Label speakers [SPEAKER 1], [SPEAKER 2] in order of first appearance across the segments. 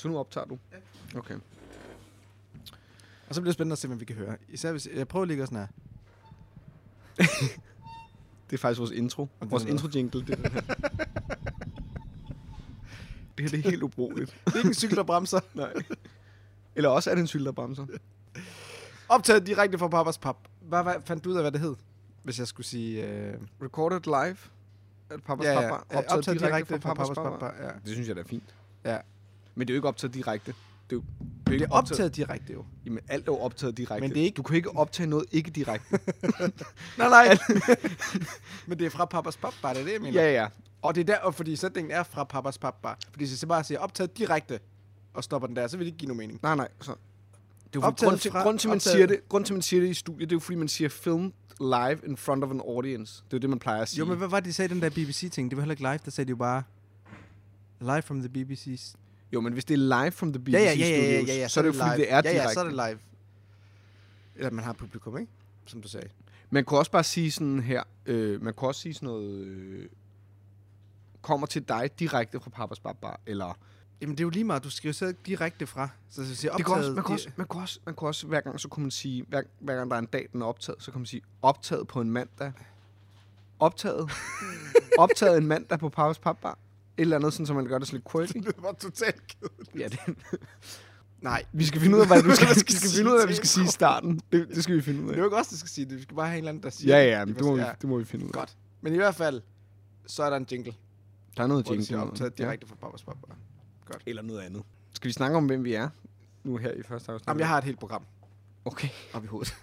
[SPEAKER 1] Så nu optager du?
[SPEAKER 2] Ja.
[SPEAKER 1] Okay.
[SPEAKER 2] Og så bliver det spændende at se, hvad vi kan høre. Især hvis... Jeg prøver lige at gøre sådan her.
[SPEAKER 1] Det er faktisk vores intro.
[SPEAKER 2] er
[SPEAKER 1] Vores
[SPEAKER 2] noget.
[SPEAKER 1] intro-jingle, det er den her. det her det er helt ubrugeligt.
[SPEAKER 2] Det er ikke en cykel, der bremser.
[SPEAKER 1] Nej. Eller også er det en cykel, der bremser.
[SPEAKER 2] Optaget direkte fra Papas Pap. Hvad, hvad fandt du ud af, hvad det hed? Hvis jeg skulle sige... Øh...
[SPEAKER 1] Recorded live. At Papas
[SPEAKER 2] ja, ja,
[SPEAKER 1] Papa.
[SPEAKER 2] ja, optaget, direkte, fra Papas Pap. Ja.
[SPEAKER 1] Det synes jeg, det er fint.
[SPEAKER 2] Ja.
[SPEAKER 1] Men det er jo ikke optaget direkte. Det er jo, det er
[SPEAKER 2] Det er optaget direkte jo.
[SPEAKER 1] Jamen, alt er jo optaget direkte.
[SPEAKER 2] Men det er ikke-
[SPEAKER 1] Du kan ikke optage noget ikke direkte.
[SPEAKER 2] Nej, nej. Men det er fra Papas Pap, bare det er det, jeg mener.
[SPEAKER 1] ja, ja.
[SPEAKER 2] Og det er der, og fordi sætningen er fra Papas Pap, bare. Fordi hvis jeg bare siger optaget direkte, og stopper den der, så vil det ikke give nogen mening.
[SPEAKER 1] Nej, nej. Så. Det er jo
[SPEAKER 2] Optaget
[SPEAKER 1] optaget grund, til,
[SPEAKER 2] fra-
[SPEAKER 1] grund, til, man
[SPEAKER 2] optaget-
[SPEAKER 1] siger det, grund til, man siger det i studiet, det er jo, fordi man siger film live in front of an audience. Det er jo det, man plejer at sige.
[SPEAKER 2] Jo, men hvad var det, de sagde, den der BBC-ting? Det var heller ikke live, der sagde de jo bare... Live from the BBC's...
[SPEAKER 1] jo, men hvis det er live from the BBC
[SPEAKER 2] Ja, ja, ja, ja, ja,
[SPEAKER 1] studios,
[SPEAKER 2] ja, ja,
[SPEAKER 1] så er det jo, fordi det er direkte.
[SPEAKER 2] Ja, ja, så er det live. Eller man har publikum, ikke? Som du sagde.
[SPEAKER 1] Man kunne også bare sige sådan her, øh, man kunne også sige sådan noget, øh, kommer til dig direkte fra Papas Bar, eller...
[SPEAKER 2] Jamen, det er jo lige meget. Du skriver så direkte fra. Så jeg siger
[SPEAKER 1] Det kunne også,
[SPEAKER 2] optaget...
[SPEAKER 1] man, kunne også, man, kunne også, man kunne også, hver gang, så kunne man sige, hver, hver gang der er en dag, den er optaget, så kan man sige, optaget på en mandag. Optaget. optaget en mandag på Papas Bar. Et eller andet, sådan, så man gør det sådan lidt quirky.
[SPEAKER 2] det var totalt kedeligt.
[SPEAKER 1] ja, det,
[SPEAKER 2] Nej,
[SPEAKER 1] vi skal finde ud af, hvad du skal, vi
[SPEAKER 2] skal
[SPEAKER 1] finde ud af, hvad vi skal sige i starten. Det, det skal vi finde ud
[SPEAKER 2] det
[SPEAKER 1] af.
[SPEAKER 2] er jo ikke os, der skal sige det. Vi skal bare have en eller anden, der siger
[SPEAKER 1] Ja, ja, men
[SPEAKER 2] det.
[SPEAKER 1] det må, vi,
[SPEAKER 2] Ja.
[SPEAKER 1] det må vi finde ud af.
[SPEAKER 2] Godt. Men i hvert fald, så er der en jingle,
[SPEAKER 1] Der er noget
[SPEAKER 2] hvor
[SPEAKER 1] jingle.
[SPEAKER 2] siger
[SPEAKER 1] noget.
[SPEAKER 2] optaget direkte fra Papas Pap.
[SPEAKER 1] Eller noget andet. Skal vi snakke om, hvem vi er? Nu her i første afsnit.
[SPEAKER 2] Jamen, jeg har et helt program
[SPEAKER 1] Okay.
[SPEAKER 2] op i hovedet.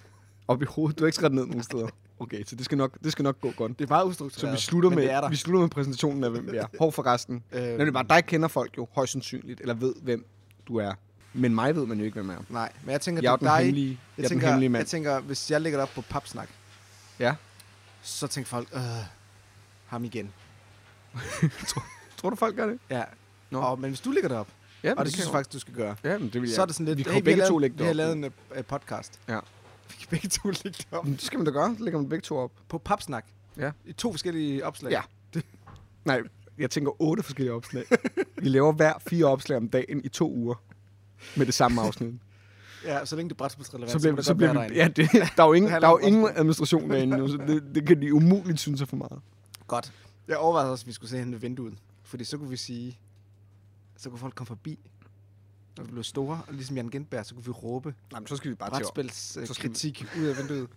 [SPEAKER 1] Op i hovedet. Du har ikke skrevet ned nogen steder. Okay, så det skal nok, det skal nok gå godt.
[SPEAKER 2] Det er meget
[SPEAKER 1] Så
[SPEAKER 2] ustruktureret.
[SPEAKER 1] vi slutter, med,
[SPEAKER 2] det
[SPEAKER 1] vi slutter med præsentationen af, hvem vi er. Hov for resten.
[SPEAKER 2] Øhm,
[SPEAKER 1] Nemlig bare, dig kender folk jo højst sandsynligt, eller ved, hvem du er. Men mig ved man jo ikke, hvem jeg er.
[SPEAKER 2] Nej, men jeg tænker,
[SPEAKER 1] Jeg er
[SPEAKER 2] det
[SPEAKER 1] den
[SPEAKER 2] dig.
[SPEAKER 1] hemmelige,
[SPEAKER 2] Jeg,
[SPEAKER 1] jeg er den
[SPEAKER 2] tænker,
[SPEAKER 1] hemmelige mand.
[SPEAKER 2] jeg tænker, hvis jeg lægger det op på papsnak,
[SPEAKER 1] Ja.
[SPEAKER 2] så tænker folk, øh, ham igen.
[SPEAKER 1] Tror du, folk gør det?
[SPEAKER 2] Ja.
[SPEAKER 1] Nå.
[SPEAKER 2] Og, men hvis du lægger det op,
[SPEAKER 1] Ja,
[SPEAKER 2] og det synes jeg faktisk, du skal gøre,
[SPEAKER 1] Ja, men det vil jeg.
[SPEAKER 2] så er det sådan lidt,
[SPEAKER 1] Vi
[SPEAKER 2] hey,
[SPEAKER 1] jo begge
[SPEAKER 2] har
[SPEAKER 1] to
[SPEAKER 2] lavet,
[SPEAKER 1] det
[SPEAKER 2] vi har lavet en uh, podcast.
[SPEAKER 1] Ja.
[SPEAKER 2] Vi kan begge to lægge det op.
[SPEAKER 1] Men det skal man da gøre. Så lægger man begge to op.
[SPEAKER 2] På papsnak.
[SPEAKER 1] Ja.
[SPEAKER 2] I to forskellige opslag.
[SPEAKER 1] Ja. Nej, jeg tænker otte forskellige opslag. vi laver hver fire opslag om dagen i to uger. Med det samme afsnit.
[SPEAKER 2] ja så længe det er brætspilsrelevant,
[SPEAKER 1] så bliver,
[SPEAKER 2] det
[SPEAKER 1] så
[SPEAKER 2] godt
[SPEAKER 1] bliver vi, ja, det, der er jo ingen,
[SPEAKER 2] Det
[SPEAKER 1] der er jo ingen administration derinde nu, så det, det kan de umuligt synes er for meget.
[SPEAKER 2] Godt. Jeg overvejede også, at vi skulle se hen ved vinduet. Fordi så kunne vi sige, så kunne folk komme forbi. Når vi blev store, og ligesom Jan Gindberg, så kunne vi råbe
[SPEAKER 1] Nej, men så skal vi bare til op.
[SPEAKER 2] brætspils
[SPEAKER 1] Så skal vi-
[SPEAKER 2] kritik ud af vinduet.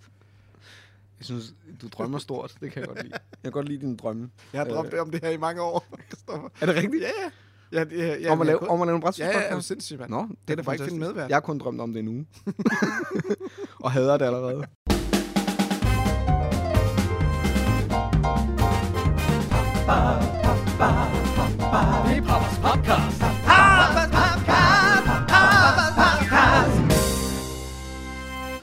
[SPEAKER 1] Jeg synes, du drømmer stort. Det kan jeg godt lide. Jeg kan godt lide dine drømme.
[SPEAKER 2] Jeg har drømt
[SPEAKER 1] Øh.
[SPEAKER 2] om det her i mange år, Christoffer.
[SPEAKER 1] Er det rigtigt?
[SPEAKER 2] Ja, ja. Ja, det, ja, ja
[SPEAKER 1] om, at lave,
[SPEAKER 2] kun-
[SPEAKER 1] om at lave en
[SPEAKER 2] Ja, ja, er du mand.
[SPEAKER 1] Nå,
[SPEAKER 2] Det er da bare ikke finde medvært.
[SPEAKER 1] Jeg har kun drømt om det nu. og hader det allerede.
[SPEAKER 3] Det er Papas Podcast.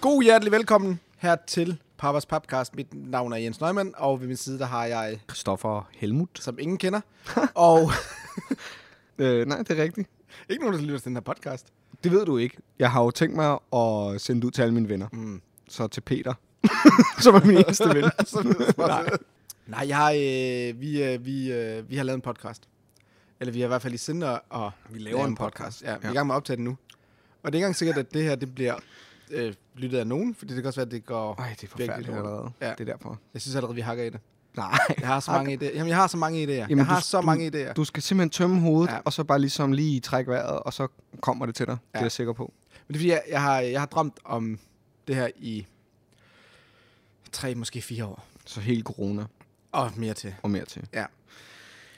[SPEAKER 2] God hjertelig velkommen her til Papas Podcast. Mit navn er Jens Neumann, og ved min side der har jeg,
[SPEAKER 1] Christoffer Helmut.
[SPEAKER 2] som ingen kender, og
[SPEAKER 1] Øh, nej, det er rigtigt.
[SPEAKER 2] ikke nogen, der lytter til den her podcast.
[SPEAKER 1] Det ved du ikke. Jeg har jo tænkt mig at sende det ud til alle mine venner.
[SPEAKER 2] Mm.
[SPEAKER 1] Så til Peter, som er min eneste ven. Nej.
[SPEAKER 2] Nej, jeg øh, vi, øh, vi, øh, vi har lavet en podcast. Eller vi har i hvert fald i sinde at,
[SPEAKER 1] Vi
[SPEAKER 2] lave en podcast. Ja, vi er i gang med at optage den nu. Og det er ikke engang sikkert, at det her det bliver øh, lyttet af nogen, fordi det kan også være, at det går...
[SPEAKER 1] Ej, det er forfærdeligt allerede.
[SPEAKER 2] Ja.
[SPEAKER 1] Det er derfor.
[SPEAKER 2] Jeg synes allerede, vi hakker i det.
[SPEAKER 1] Nej.
[SPEAKER 2] Jeg har så mange idéer. Jamen, jeg har så mange idéer.
[SPEAKER 1] Jamen,
[SPEAKER 2] jeg har
[SPEAKER 1] du-
[SPEAKER 2] så mange idéer.
[SPEAKER 1] Du skal simpelthen tømme hovedet,
[SPEAKER 2] Ja.
[SPEAKER 1] ja. og så bare ligesom lige trække vejret, og så kommer det til dig. Ja. Det
[SPEAKER 2] Ja.
[SPEAKER 1] er jeg sikker på.
[SPEAKER 2] Men det er fordi, jeg, jeg, har, jeg har drømt om det her i tre, måske fire år.
[SPEAKER 1] Så hele corona
[SPEAKER 2] Og mere til.
[SPEAKER 1] og mere til.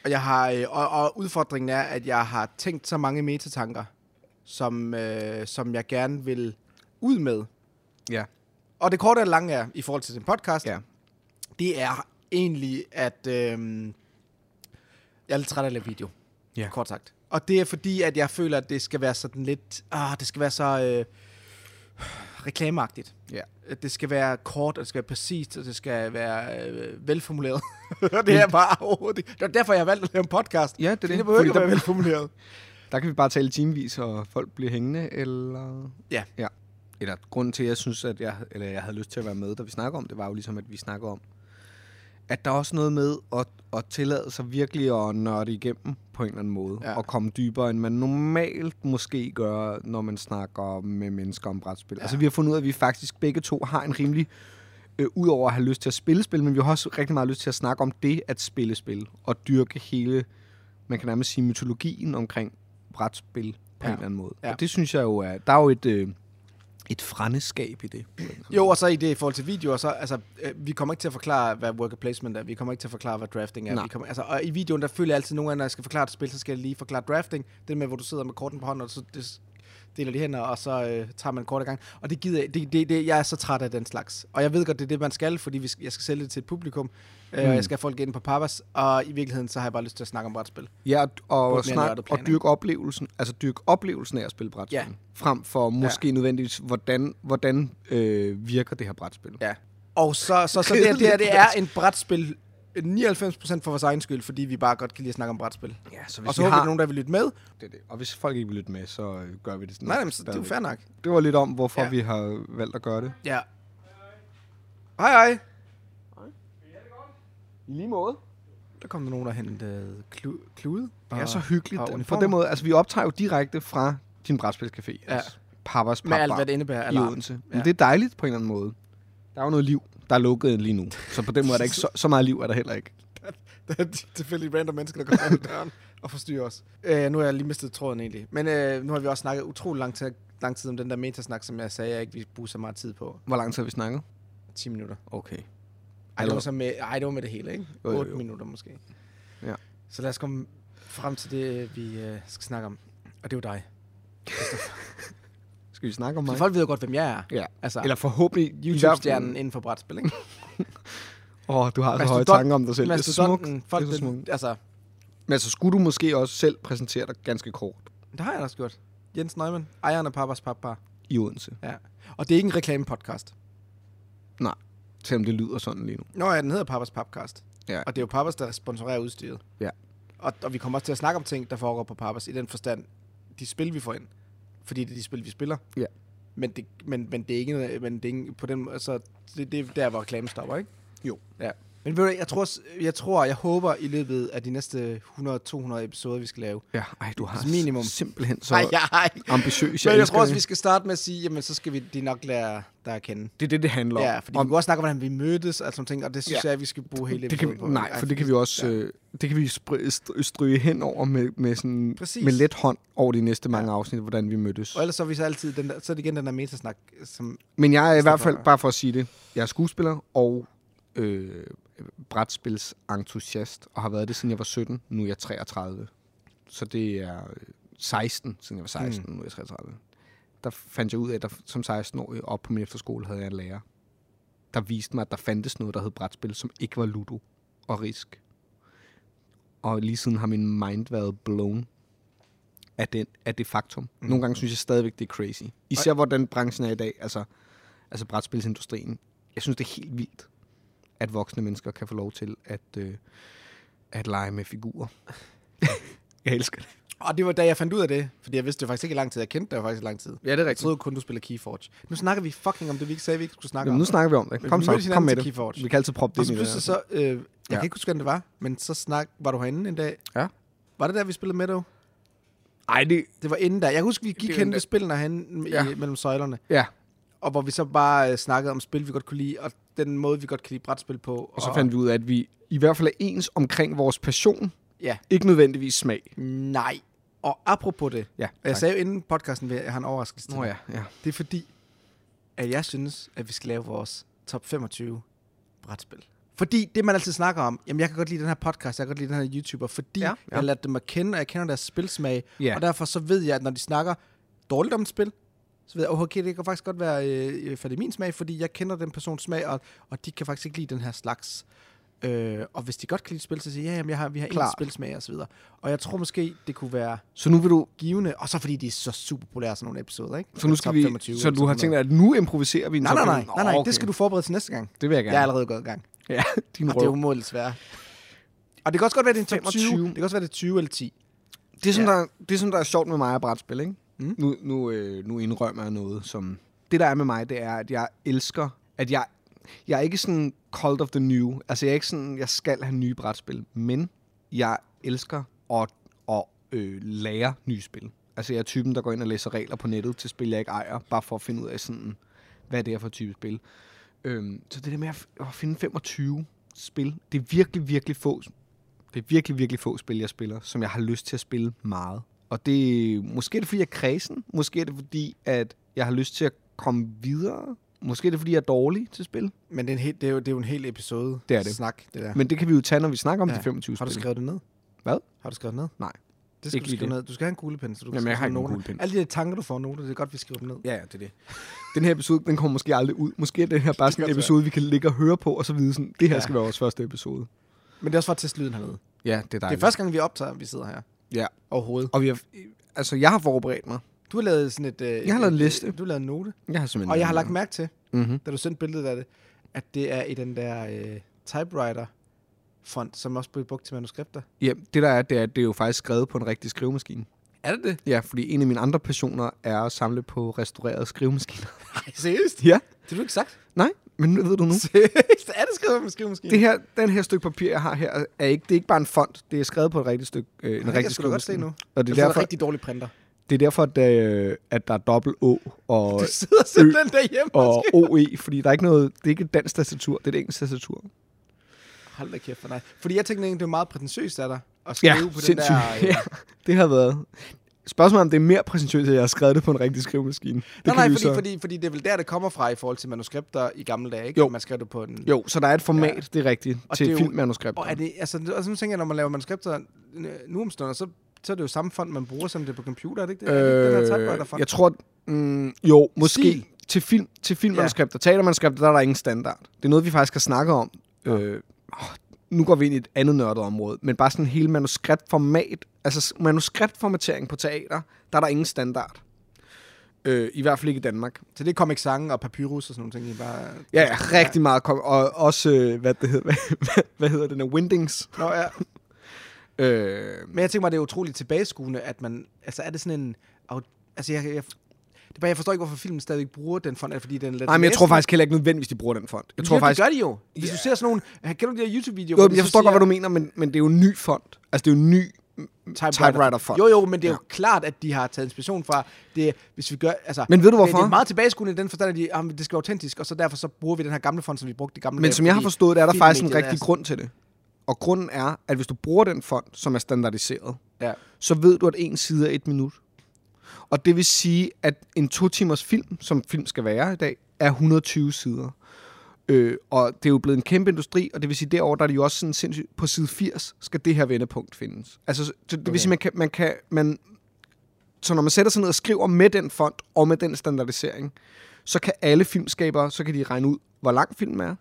[SPEAKER 2] Og, jeg har, øh, og, og udfordringen er, at jeg har tænkt så mange metatanker, som, øh, som jeg gerne vil ud med.
[SPEAKER 1] Ja.
[SPEAKER 2] Og det korte og lange er, i forhold til den podcast,
[SPEAKER 1] Ja.
[SPEAKER 2] det er egentlig, at øh, jeg er lidt træt af at lave video.
[SPEAKER 1] Ja.
[SPEAKER 2] Kort sagt. Og det er fordi, at jeg føler, at det skal være sådan lidt... Ah, det skal være så øh, reklameagtigt.
[SPEAKER 1] Ja.
[SPEAKER 2] Det skal være kort, og det skal være præcist, og det skal være øh, velformuleret. Det er bare overhovedet. Det er derfor, jeg har valgt at lave en podcast.
[SPEAKER 1] Ja, det er det.
[SPEAKER 2] det behøver ikke at være velformuleret.
[SPEAKER 1] der kan vi bare tale timevis, og folk bliver hængende, eller...
[SPEAKER 2] Ja.
[SPEAKER 1] ja. Eller grunden til, at jeg synes, at jeg, eller jeg havde lyst til at være med, da vi snakker om det, var jo ligesom, at vi snakker om, at der er også noget med at, at tillade sig virkelig at nørde igennem på en eller anden måde.
[SPEAKER 2] Ja.
[SPEAKER 1] Og komme dybere, end man normalt måske gør, når man snakker med mennesker om brætspil. Ja. Altså vi har fundet ud af, at vi faktisk begge to har en rimelig... Øh, Udover at have lyst til at spille spil, men vi har også rigtig meget lyst til at snakke om det at spille spil. Og dyrke hele, man kan nærmest sige, mytologien omkring brætspil på
[SPEAKER 2] Ja.
[SPEAKER 1] en eller anden måde.
[SPEAKER 2] Ja.
[SPEAKER 1] Og det synes jeg jo er... Der er jo et... Øh, et frandeskab i det.
[SPEAKER 2] Jo, og så i det i forhold til videoer, så altså, øh, vi kommer ikke til at forklare, hvad worker placement er. Vi kommer ikke til at forklare, hvad drafting er.
[SPEAKER 1] Nej.
[SPEAKER 2] Vi kommer, altså, og i videoen, der føler jeg altid nogle gange, når jeg skal forklare et spil, så skal jeg lige forklare drafting. Det med, hvor du sidder med korten på hånden, og så det, deler de hænder, og så øh, tager man kort i gang. Og det gider det, det, det, jeg er så træt af den slags. Og jeg ved godt, det er det, man skal, fordi vi skal, jeg skal sælge det til et publikum, øh, og
[SPEAKER 1] Mm.
[SPEAKER 2] jeg skal have folk ind på Papas, og i virkeligheden, så har jeg bare lyst til at snakke om brætspil.
[SPEAKER 1] Ja, og, og, snak, og dyrke oplevelsen, altså dyrke oplevelsen af at spille brætspil.
[SPEAKER 2] Ja.
[SPEAKER 1] Frem for måske ja. nødvendigvis, hvordan, hvordan øh, virker det her brætspil.
[SPEAKER 2] Ja. Og så, så, så det, her- det, her, det er en brætspil 99% for vores egen skyld, fordi vi bare godt kan lide at snakke om brætspil.
[SPEAKER 1] ja så
[SPEAKER 2] Og så vi, er nogen, der vil lytte med.
[SPEAKER 1] det, er det. Og hvis folk ikke vil lytte med, så øh, gør vi det sådan.
[SPEAKER 2] Nej, nej, men det er jo fair nok.
[SPEAKER 1] Det var lidt om, hvorfor
[SPEAKER 2] ja.
[SPEAKER 1] vi har valgt at gøre det.
[SPEAKER 2] Ja. Hej, hej.
[SPEAKER 1] I lige måde.
[SPEAKER 2] Der kom der nogen, der hentede klu- klude.
[SPEAKER 1] Det er
[SPEAKER 2] og-
[SPEAKER 1] så hyggeligt.
[SPEAKER 2] og
[SPEAKER 1] På den måde, altså vi optager jo direkte fra din brætspilscafé.
[SPEAKER 2] Ja.
[SPEAKER 1] Altså, Papas
[SPEAKER 2] Med alt, hvad det indebærer.
[SPEAKER 1] i. Odense. Men
[SPEAKER 2] Ja.
[SPEAKER 1] det er dejligt på en eller anden måde. Der er jo noget liv, der er lukket lige nu. Så på den måde er der ikke så, så meget liv, er der heller ikke.
[SPEAKER 2] Der er tilfældige random mennesker, der kommer ind ad døren og forstyrrer os. Øh, nu har jeg lige mistet tråden egentlig. Men øh, nu har vi også snakket utrolig lang tid, lang tid om den der metasnak, som jeg sagde, jeg ikke ville bruge så meget tid på.
[SPEAKER 1] Hvor lang tid har vi snakket?
[SPEAKER 2] 10 minutter.
[SPEAKER 1] Okay.
[SPEAKER 2] Ej, det var, så med, ej, det var med det hele, ikke?
[SPEAKER 1] Jo, jo,
[SPEAKER 2] 8
[SPEAKER 1] jo.
[SPEAKER 2] minutter måske.
[SPEAKER 1] Ja.
[SPEAKER 2] Så lad os komme frem til det, vi øh, skal snakke om. Og det er jo dig.
[SPEAKER 1] Skal vi snakke om
[SPEAKER 2] Så
[SPEAKER 1] mig?
[SPEAKER 2] folk ved jo godt, hvem jeg er.
[SPEAKER 1] Ja.
[SPEAKER 2] Altså,
[SPEAKER 1] Eller forhåbentlig...
[SPEAKER 2] YouTube-stjernen inden for brætspil, ikke?
[SPEAKER 1] Åh, oh, du har så høje tanker om dig selv. Det er så smukt.
[SPEAKER 2] Folk,
[SPEAKER 1] Det er så smukt.
[SPEAKER 2] altså,
[SPEAKER 1] Men altså, skulle du måske også selv præsentere dig ganske kort
[SPEAKER 2] det har jeg også gjort. Jens Neumann, ejeren af Papas Papbar.
[SPEAKER 1] i Odense?
[SPEAKER 2] Ja. Og det er ikke en reklamepodcast.
[SPEAKER 1] Selvom det lyder sådan lige nu.
[SPEAKER 2] Nå ja, den hedder Papas Papcast.
[SPEAKER 1] Ja.
[SPEAKER 2] Og det er jo Papas, der sponsorerer udstyret.
[SPEAKER 1] Ja.
[SPEAKER 2] Og, og vi kommer også til at snakke om ting, der foregår på Papas, i den forstand, de spil, vi får ind. Fordi det er de spil, vi spiller.
[SPEAKER 1] Ja.
[SPEAKER 2] Men det, men, men det er ikke, men det er ikke på den altså, det, det er der, hvor reklamen stopper, ikke?
[SPEAKER 1] Jo.
[SPEAKER 2] Ja. Men ved du, jeg tror, jeg tror, jeg håber i løbet af de næste 100-200 episoder, vi skal lave.
[SPEAKER 1] Ja, ej, du har
[SPEAKER 2] Minimum.
[SPEAKER 1] simpelthen så
[SPEAKER 2] Nej, ja, nej.
[SPEAKER 1] ambitiøs.
[SPEAKER 2] Men jeg tror også,
[SPEAKER 1] det.
[SPEAKER 2] vi skal starte med at sige, jamen så skal vi de nok lære dig at kende.
[SPEAKER 1] Det er det, det handler om.
[SPEAKER 2] Ja, fordi vi kunne også snakke om, hvordan vi mødtes, og sådan ting, og det synes
[SPEAKER 1] Ja.
[SPEAKER 2] jeg, vi skal bruge hele
[SPEAKER 1] det kan vi,
[SPEAKER 2] på.
[SPEAKER 1] nej,
[SPEAKER 2] Ej,
[SPEAKER 1] for det kan vi også
[SPEAKER 2] Ja.
[SPEAKER 1] øh, det kan vi stry- stry- stryge hen over med, med, sådan,
[SPEAKER 2] Præcis.
[SPEAKER 1] med let hånd over de næste mange afsnit, hvordan vi mødtes.
[SPEAKER 2] Og ellers så er vi så altid, den der, så er det igen den der metasnak, som...
[SPEAKER 1] Men jeg er i hvert fald, bare for at sige det, jeg er skuespiller og øh, brætspilsentusiast, og har været det siden jeg var 17. Nu er jeg 33. Så det er øh, 16, siden jeg var 16, mm. nu er jeg 33. Der fandt jeg ud af, at der, som 16-årig op på min efterskole havde jeg en lærer, der viste mig, at der fandtes noget, der hed brætspil, som ikke var Ludo og Risk. Og lige siden har min mind været blown af, den, af det faktum. Mm. Nogle gange synes jeg stadigvæk, det er crazy. Især hvordan branchen er i dag, altså, altså brætspilsindustrien. Jeg synes, det er helt vildt, at voksne mennesker kan få lov til at, øh, at lege med figurer. jeg elsker det.
[SPEAKER 2] Og det var da jeg fandt ud af det, fordi jeg vidste det faktisk ikke i lang tid. Jeg kendte det faktisk i lang tid.
[SPEAKER 1] Ja, det er
[SPEAKER 2] Jeg troede kun, du spiller Keyforge. Nu snakker vi fucking om det, vi ikke sagde, vi ikke skulle snakke
[SPEAKER 1] Jamen,
[SPEAKER 2] om.
[SPEAKER 1] nu snakker vi om det. Kom så, kom med det.
[SPEAKER 2] Keyforge.
[SPEAKER 1] Vi kan altid proppe
[SPEAKER 2] Og
[SPEAKER 1] det
[SPEAKER 2] så
[SPEAKER 1] ind i det.
[SPEAKER 2] så, øh, jeg
[SPEAKER 1] Ja.
[SPEAKER 2] kan ikke huske, hvordan det var, men så snak, var du herinde en dag.
[SPEAKER 1] Ja.
[SPEAKER 2] Var det der, vi spillede Meadow?
[SPEAKER 1] Ej, det...
[SPEAKER 2] Det var inden der. Jeg kan huske, vi gik hen ved
[SPEAKER 1] det-
[SPEAKER 2] spillene hen
[SPEAKER 1] Ja.
[SPEAKER 2] ja. mellem søjlerne.
[SPEAKER 1] Ja,
[SPEAKER 2] Og hvor vi så bare øh, snakkede om spil, vi godt kunne lide, og den måde, vi godt kan lide brætspil på.
[SPEAKER 1] og så fandt vi ud af, at vi i hvert fald er ens omkring vores passion.
[SPEAKER 2] Ja.
[SPEAKER 1] Ikke nødvendigvis smag.
[SPEAKER 2] Nej. Og apropos det,
[SPEAKER 1] Ja,
[SPEAKER 2] og jeg sagde jo inden podcasten, at jeg har en overraskelse til
[SPEAKER 1] Nå ja, ja.
[SPEAKER 2] Det er fordi, at jeg synes, at vi skal lave vores top 25 brætspil. Fordi det, man altid snakker om, jamen jeg kan godt lide den her podcast, jeg kan godt lide den her YouTuber, fordi
[SPEAKER 1] Ja,
[SPEAKER 2] ja,
[SPEAKER 1] ja.
[SPEAKER 2] ja. jeg har lært dem at kende, og jeg kender deres spilsmag.
[SPEAKER 1] Ja.
[SPEAKER 2] Og derfor så ved jeg, at når de snakker dårligt om et spil, så ved jeg, okay, det kan faktisk godt være, øh, for det er min smag, fordi jeg kender den persons smag, og, og de kan faktisk ikke lide den her slags. Øh, og hvis de godt kan lide spil, så siger jeg, ja, jamen, jeg har, vi har en
[SPEAKER 1] Klart.
[SPEAKER 2] spilsmag og så videre. Og jeg tror måske, det kunne være
[SPEAKER 1] Så nu vil du...
[SPEAKER 2] givende, og så fordi de er så super populære, sådan nogle episoder, ikke?
[SPEAKER 1] Så nu skal vi...
[SPEAKER 2] 25
[SPEAKER 1] så du har tænkt dig, at nu improviserer vi en
[SPEAKER 2] Nej,
[SPEAKER 1] top
[SPEAKER 2] nej, nej,
[SPEAKER 1] 25?
[SPEAKER 2] nej, nej,
[SPEAKER 1] Åh,
[SPEAKER 2] det skal du forberede til næste gang.
[SPEAKER 1] Det vil jeg gerne.
[SPEAKER 2] Jeg er allerede gået i gang.
[SPEAKER 1] Ja, din
[SPEAKER 2] Og det er
[SPEAKER 1] røv.
[SPEAKER 2] umuligt svært. Og det kan også godt være, det er en top 20.
[SPEAKER 1] 25.
[SPEAKER 2] Det kan også være, det er 20 eller 10.
[SPEAKER 1] Det, som
[SPEAKER 2] Ja.
[SPEAKER 1] der, det, som der er sjovt med mig og brætspil, ikke?
[SPEAKER 2] Mm.
[SPEAKER 1] Nu, nu, øh, nu indrømmer jeg noget, som... Det, der er med mig, det er, at jeg elsker, at jeg... jeg er ikke sådan cold of the new. Altså, jeg er ikke sådan, jeg skal have nye brætspil. Men jeg elsker at, at øh, lære nye spil. Altså, jeg er typen, der går ind og læser regler på nettet til spil, jeg ikke ejer, bare for at finde ud af sådan, hvad det er for type spil. Øhm, så det der med at, at finde 25 spil, det er virkelig, virkelig få det er virkelig, virkelig få spil, jeg spiller, som jeg har lyst til at spille meget. Og det måske er det, fordi jeg er kredsen. Måske er det, fordi at jeg har lyst til at komme videre. Måske er det, fordi jeg er dårlig til spil.
[SPEAKER 2] Men det er, en helt, det, er jo, det er jo en hel episode
[SPEAKER 1] Det er det.
[SPEAKER 2] snak, det der.
[SPEAKER 1] Men det kan vi jo tage, når vi snakker om
[SPEAKER 2] Ja.
[SPEAKER 1] de 25
[SPEAKER 2] Har du
[SPEAKER 1] spil.
[SPEAKER 2] skrevet det ned?
[SPEAKER 1] Hvad?
[SPEAKER 2] Har du skrevet det ned?
[SPEAKER 1] Nej.
[SPEAKER 2] Det skal
[SPEAKER 1] Ikke
[SPEAKER 2] du skrive
[SPEAKER 1] det.
[SPEAKER 2] ned. Du skal have en kuglepen, så du kan
[SPEAKER 1] Jamen, jeg har ikke
[SPEAKER 2] noter.
[SPEAKER 1] kuglepen.
[SPEAKER 2] Alle de tanker, du får noter, det er godt, vi skriver dem ned.
[SPEAKER 1] Ja, ja, det er det. Den her episode, den kommer måske aldrig ud. Måske er det her bare sådan en episode, vi kan ligge og høre på, og så vide sådan, det her
[SPEAKER 2] Ja.
[SPEAKER 1] skal være vores første episode.
[SPEAKER 2] Men det er også for at teste lyden hernede.
[SPEAKER 1] Ja, det er
[SPEAKER 2] Det
[SPEAKER 1] dejligt.
[SPEAKER 2] er første gang, vi optager, vi sidder her.
[SPEAKER 1] Ja.
[SPEAKER 2] Overhovedet.
[SPEAKER 1] Og vi har, altså, jeg har forberedt mig.
[SPEAKER 2] Du har lavet sådan et... Øh,
[SPEAKER 1] Jeg har lavet en liste.
[SPEAKER 2] Du har lavet en note.
[SPEAKER 1] Jeg har simpelthen
[SPEAKER 2] Og jeg har lagt mærke til,
[SPEAKER 1] Mm-hmm.
[SPEAKER 2] da du sendte billedet af det, at det er i den der øh, typewriter-font, som også bliver brugt til manuskripter.
[SPEAKER 1] Ja, det der er, det er, at det er jo faktisk skrevet på en rigtig skrivemaskine.
[SPEAKER 2] Er det det?
[SPEAKER 1] Ja, fordi en af mine andre passioner er at samle på restaurerede skrivemaskiner.
[SPEAKER 2] Nej, seriøst?
[SPEAKER 1] Ja.
[SPEAKER 2] Det har du ikke sagt.
[SPEAKER 1] Nej, men nu ved du nu.
[SPEAKER 2] Seriøst? Er det skrevet med skrivemaskine?
[SPEAKER 1] Det her, den her stykke papir, jeg har her, er ikke, det er ikke bare en font. Det er skrevet på et rigtigt stykke, øh, en
[SPEAKER 2] det kan
[SPEAKER 1] rigtig
[SPEAKER 2] jeg sgu da godt se
[SPEAKER 1] skrivemaskine.
[SPEAKER 2] nu.
[SPEAKER 1] Og det
[SPEAKER 2] Det
[SPEAKER 1] er,
[SPEAKER 2] er
[SPEAKER 1] derfor,
[SPEAKER 2] en rigtig dårlig printer.
[SPEAKER 1] det er derfor, at, øh, at der er dobbelt Å og,
[SPEAKER 2] Du sidder simpelthen derhjemme og,
[SPEAKER 1] OE, fordi der er ikke noget, det er ikke et dansk tastatur, det er et engelsk tastatur.
[SPEAKER 2] Hold da kæft for nej. Fordi jeg tænkte egentlig, det var meget prætentiøst af dig at skrive
[SPEAKER 1] Ja,
[SPEAKER 2] på den
[SPEAKER 1] sindssygt.
[SPEAKER 2] der... Øh,
[SPEAKER 1] Ja, det har været... Spørgsmålet om det er mere præsentøst, at jeg har skrevet det på en rigtig skrivemaskine. Det
[SPEAKER 2] nej, nej, fordi,
[SPEAKER 1] så-
[SPEAKER 2] fordi, fordi det er vel der, det kommer fra i forhold til manuskripter i gamle dage, ikke?
[SPEAKER 1] Jo.
[SPEAKER 2] Man skrev det på en...
[SPEAKER 1] Jo, så der er et format,
[SPEAKER 2] Ja.
[SPEAKER 1] det er rigtigt,
[SPEAKER 2] Og
[SPEAKER 1] til
[SPEAKER 2] er
[SPEAKER 1] filmmanuskripter.
[SPEAKER 2] Og er det, altså, altså, nu tænker jeg, når man laver manuskripter øh, nu om stunder, så, så er det jo samme font, man bruger, som det er på computer, er det ikke det? Øh, den her font.
[SPEAKER 1] jeg tror, mm, jo, måske
[SPEAKER 2] Stil.
[SPEAKER 1] til, film, til filmmanuskripter. Ja. Teatermanuskripter, der er der ingen standard. Det er noget, vi faktisk har snakket om.
[SPEAKER 2] Ja.
[SPEAKER 1] Øh, nu går vi ind i et andet nørdet område, men bare sådan hele manuskriptformat, altså manuskriptformatering på teater, der er der ingen standard. Øh, I hvert fald ikke i Danmark.
[SPEAKER 2] Så det er Comic Sans og Papyrus og sådan nogle ting, I bare...
[SPEAKER 1] Ja, ja rigtig meget. Kom, og også, øh, hvad det hedder, hvad, hvad hedder der, Windings.
[SPEAKER 2] Nå, ja.
[SPEAKER 1] Øh,
[SPEAKER 2] Men jeg tænker mig, det er utroligt tilbageskuende, at man... Altså, er det sådan en... Altså, jeg, jeg, det bare, jeg forstår ikke, hvorfor filmen stadigvæk bruger den font, det fordi den
[SPEAKER 1] nej, men jeg tror faktisk heller ikke nødvendigvis, de bruger den fond. Jeg tror
[SPEAKER 2] jo,
[SPEAKER 1] faktisk,
[SPEAKER 2] det gør de jo. Hvis
[SPEAKER 1] Ja.
[SPEAKER 2] du ser sådan nogle... Kender du de her YouTube-videoer?
[SPEAKER 1] jo, jeg forstår godt,
[SPEAKER 2] siger-
[SPEAKER 1] hvad du mener, men, men det er jo en ny font. Altså, det er jo en ny typewriter-font.
[SPEAKER 2] Jo, jo, men det er jo
[SPEAKER 1] Ja.
[SPEAKER 2] klart, at de har taget inspiration fra det, hvis vi gør, altså...
[SPEAKER 1] Men ved du
[SPEAKER 2] Det, det
[SPEAKER 1] hvorfor?
[SPEAKER 2] er meget tilbageskuende i den forstand, at de, ah, det skal være autentisk, og så derfor så bruger vi den her gamle font, som vi brugte i gamle
[SPEAKER 1] Men
[SPEAKER 2] dage,
[SPEAKER 1] som jeg har forstået det, er der faktisk en rigtig grund til det. Og grunden er, at hvis du bruger den font, som er standardiseret,
[SPEAKER 2] Ja.
[SPEAKER 1] så ved du, at en side er et minut. Og det vil sige, at en to timers film, som film skal være i dag, er 120 sider. Øh, og det er jo blevet en kæmpe industri, og det vil sige, derovre, der er det jo også sådan sindssygt, på side 80 skal det her vendepunkt findes. Altså, så det, det
[SPEAKER 2] Okay.
[SPEAKER 1] vil sige, man kan, man kan, man, så når man sætter sig ned og skriver med den font og med den standardisering, så kan alle filmskabere, så kan de regne ud, hvor lang filmen er,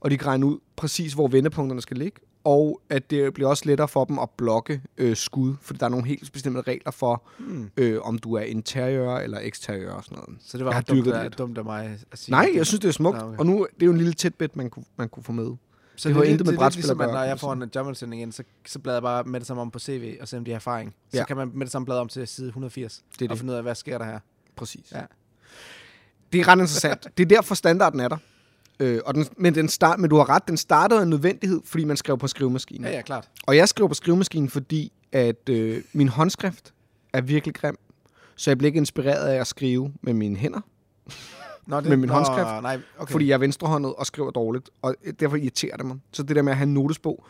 [SPEAKER 1] og de kan regne ud præcis, hvor vendepunkterne skal ligge, og at det bliver også lettere for dem at blokke øh, skud, fordi der er nogle helt bestemte regler for,
[SPEAKER 2] Hmm.
[SPEAKER 1] øh, om du er interiør eller eksteriør og sådan noget.
[SPEAKER 2] Så det var ret dumt, af, dumt af mig at sige.
[SPEAKER 1] Nej,
[SPEAKER 2] det.
[SPEAKER 1] jeg synes, det er smukt,
[SPEAKER 2] Nå, okay.
[SPEAKER 1] og nu det er jo en lille tætbit, man kunne, man kunne få med.
[SPEAKER 2] så
[SPEAKER 1] det
[SPEAKER 2] det, er
[SPEAKER 1] intet med brætspil
[SPEAKER 2] ligesom, at
[SPEAKER 1] gøre,
[SPEAKER 2] når jeg får en Jumble-sending ind, så, så bladrer jeg bare med det samme om på CV, og se om de har erfaring. Så
[SPEAKER 1] Ja.
[SPEAKER 2] kan man med det samme bladre om til side 180,
[SPEAKER 1] Det er
[SPEAKER 2] og
[SPEAKER 1] det.
[SPEAKER 2] finde ud af, hvad sker der her.
[SPEAKER 1] Præcis.
[SPEAKER 2] Ja.
[SPEAKER 1] Det er ret interessant. det er derfor standarden er der. Øh, og den, men, den start, men du har ret, den startede en nødvendighed, fordi man skrev på skrivemaskinen.
[SPEAKER 2] Ja, ja, klart.
[SPEAKER 1] Og jeg skrev på skrivemaskinen, fordi at øh, min håndskrift er virkelig grim. Så jeg blev ikke inspireret af at skrive med mine hænder,
[SPEAKER 2] Nå,
[SPEAKER 1] Med min
[SPEAKER 2] nå,
[SPEAKER 1] håndskrift?
[SPEAKER 2] Nej, okay.
[SPEAKER 1] fordi jeg er venstrehåndet og skriver dårligt. Og derfor irriterer det mig. Så det der med at have en notesbog,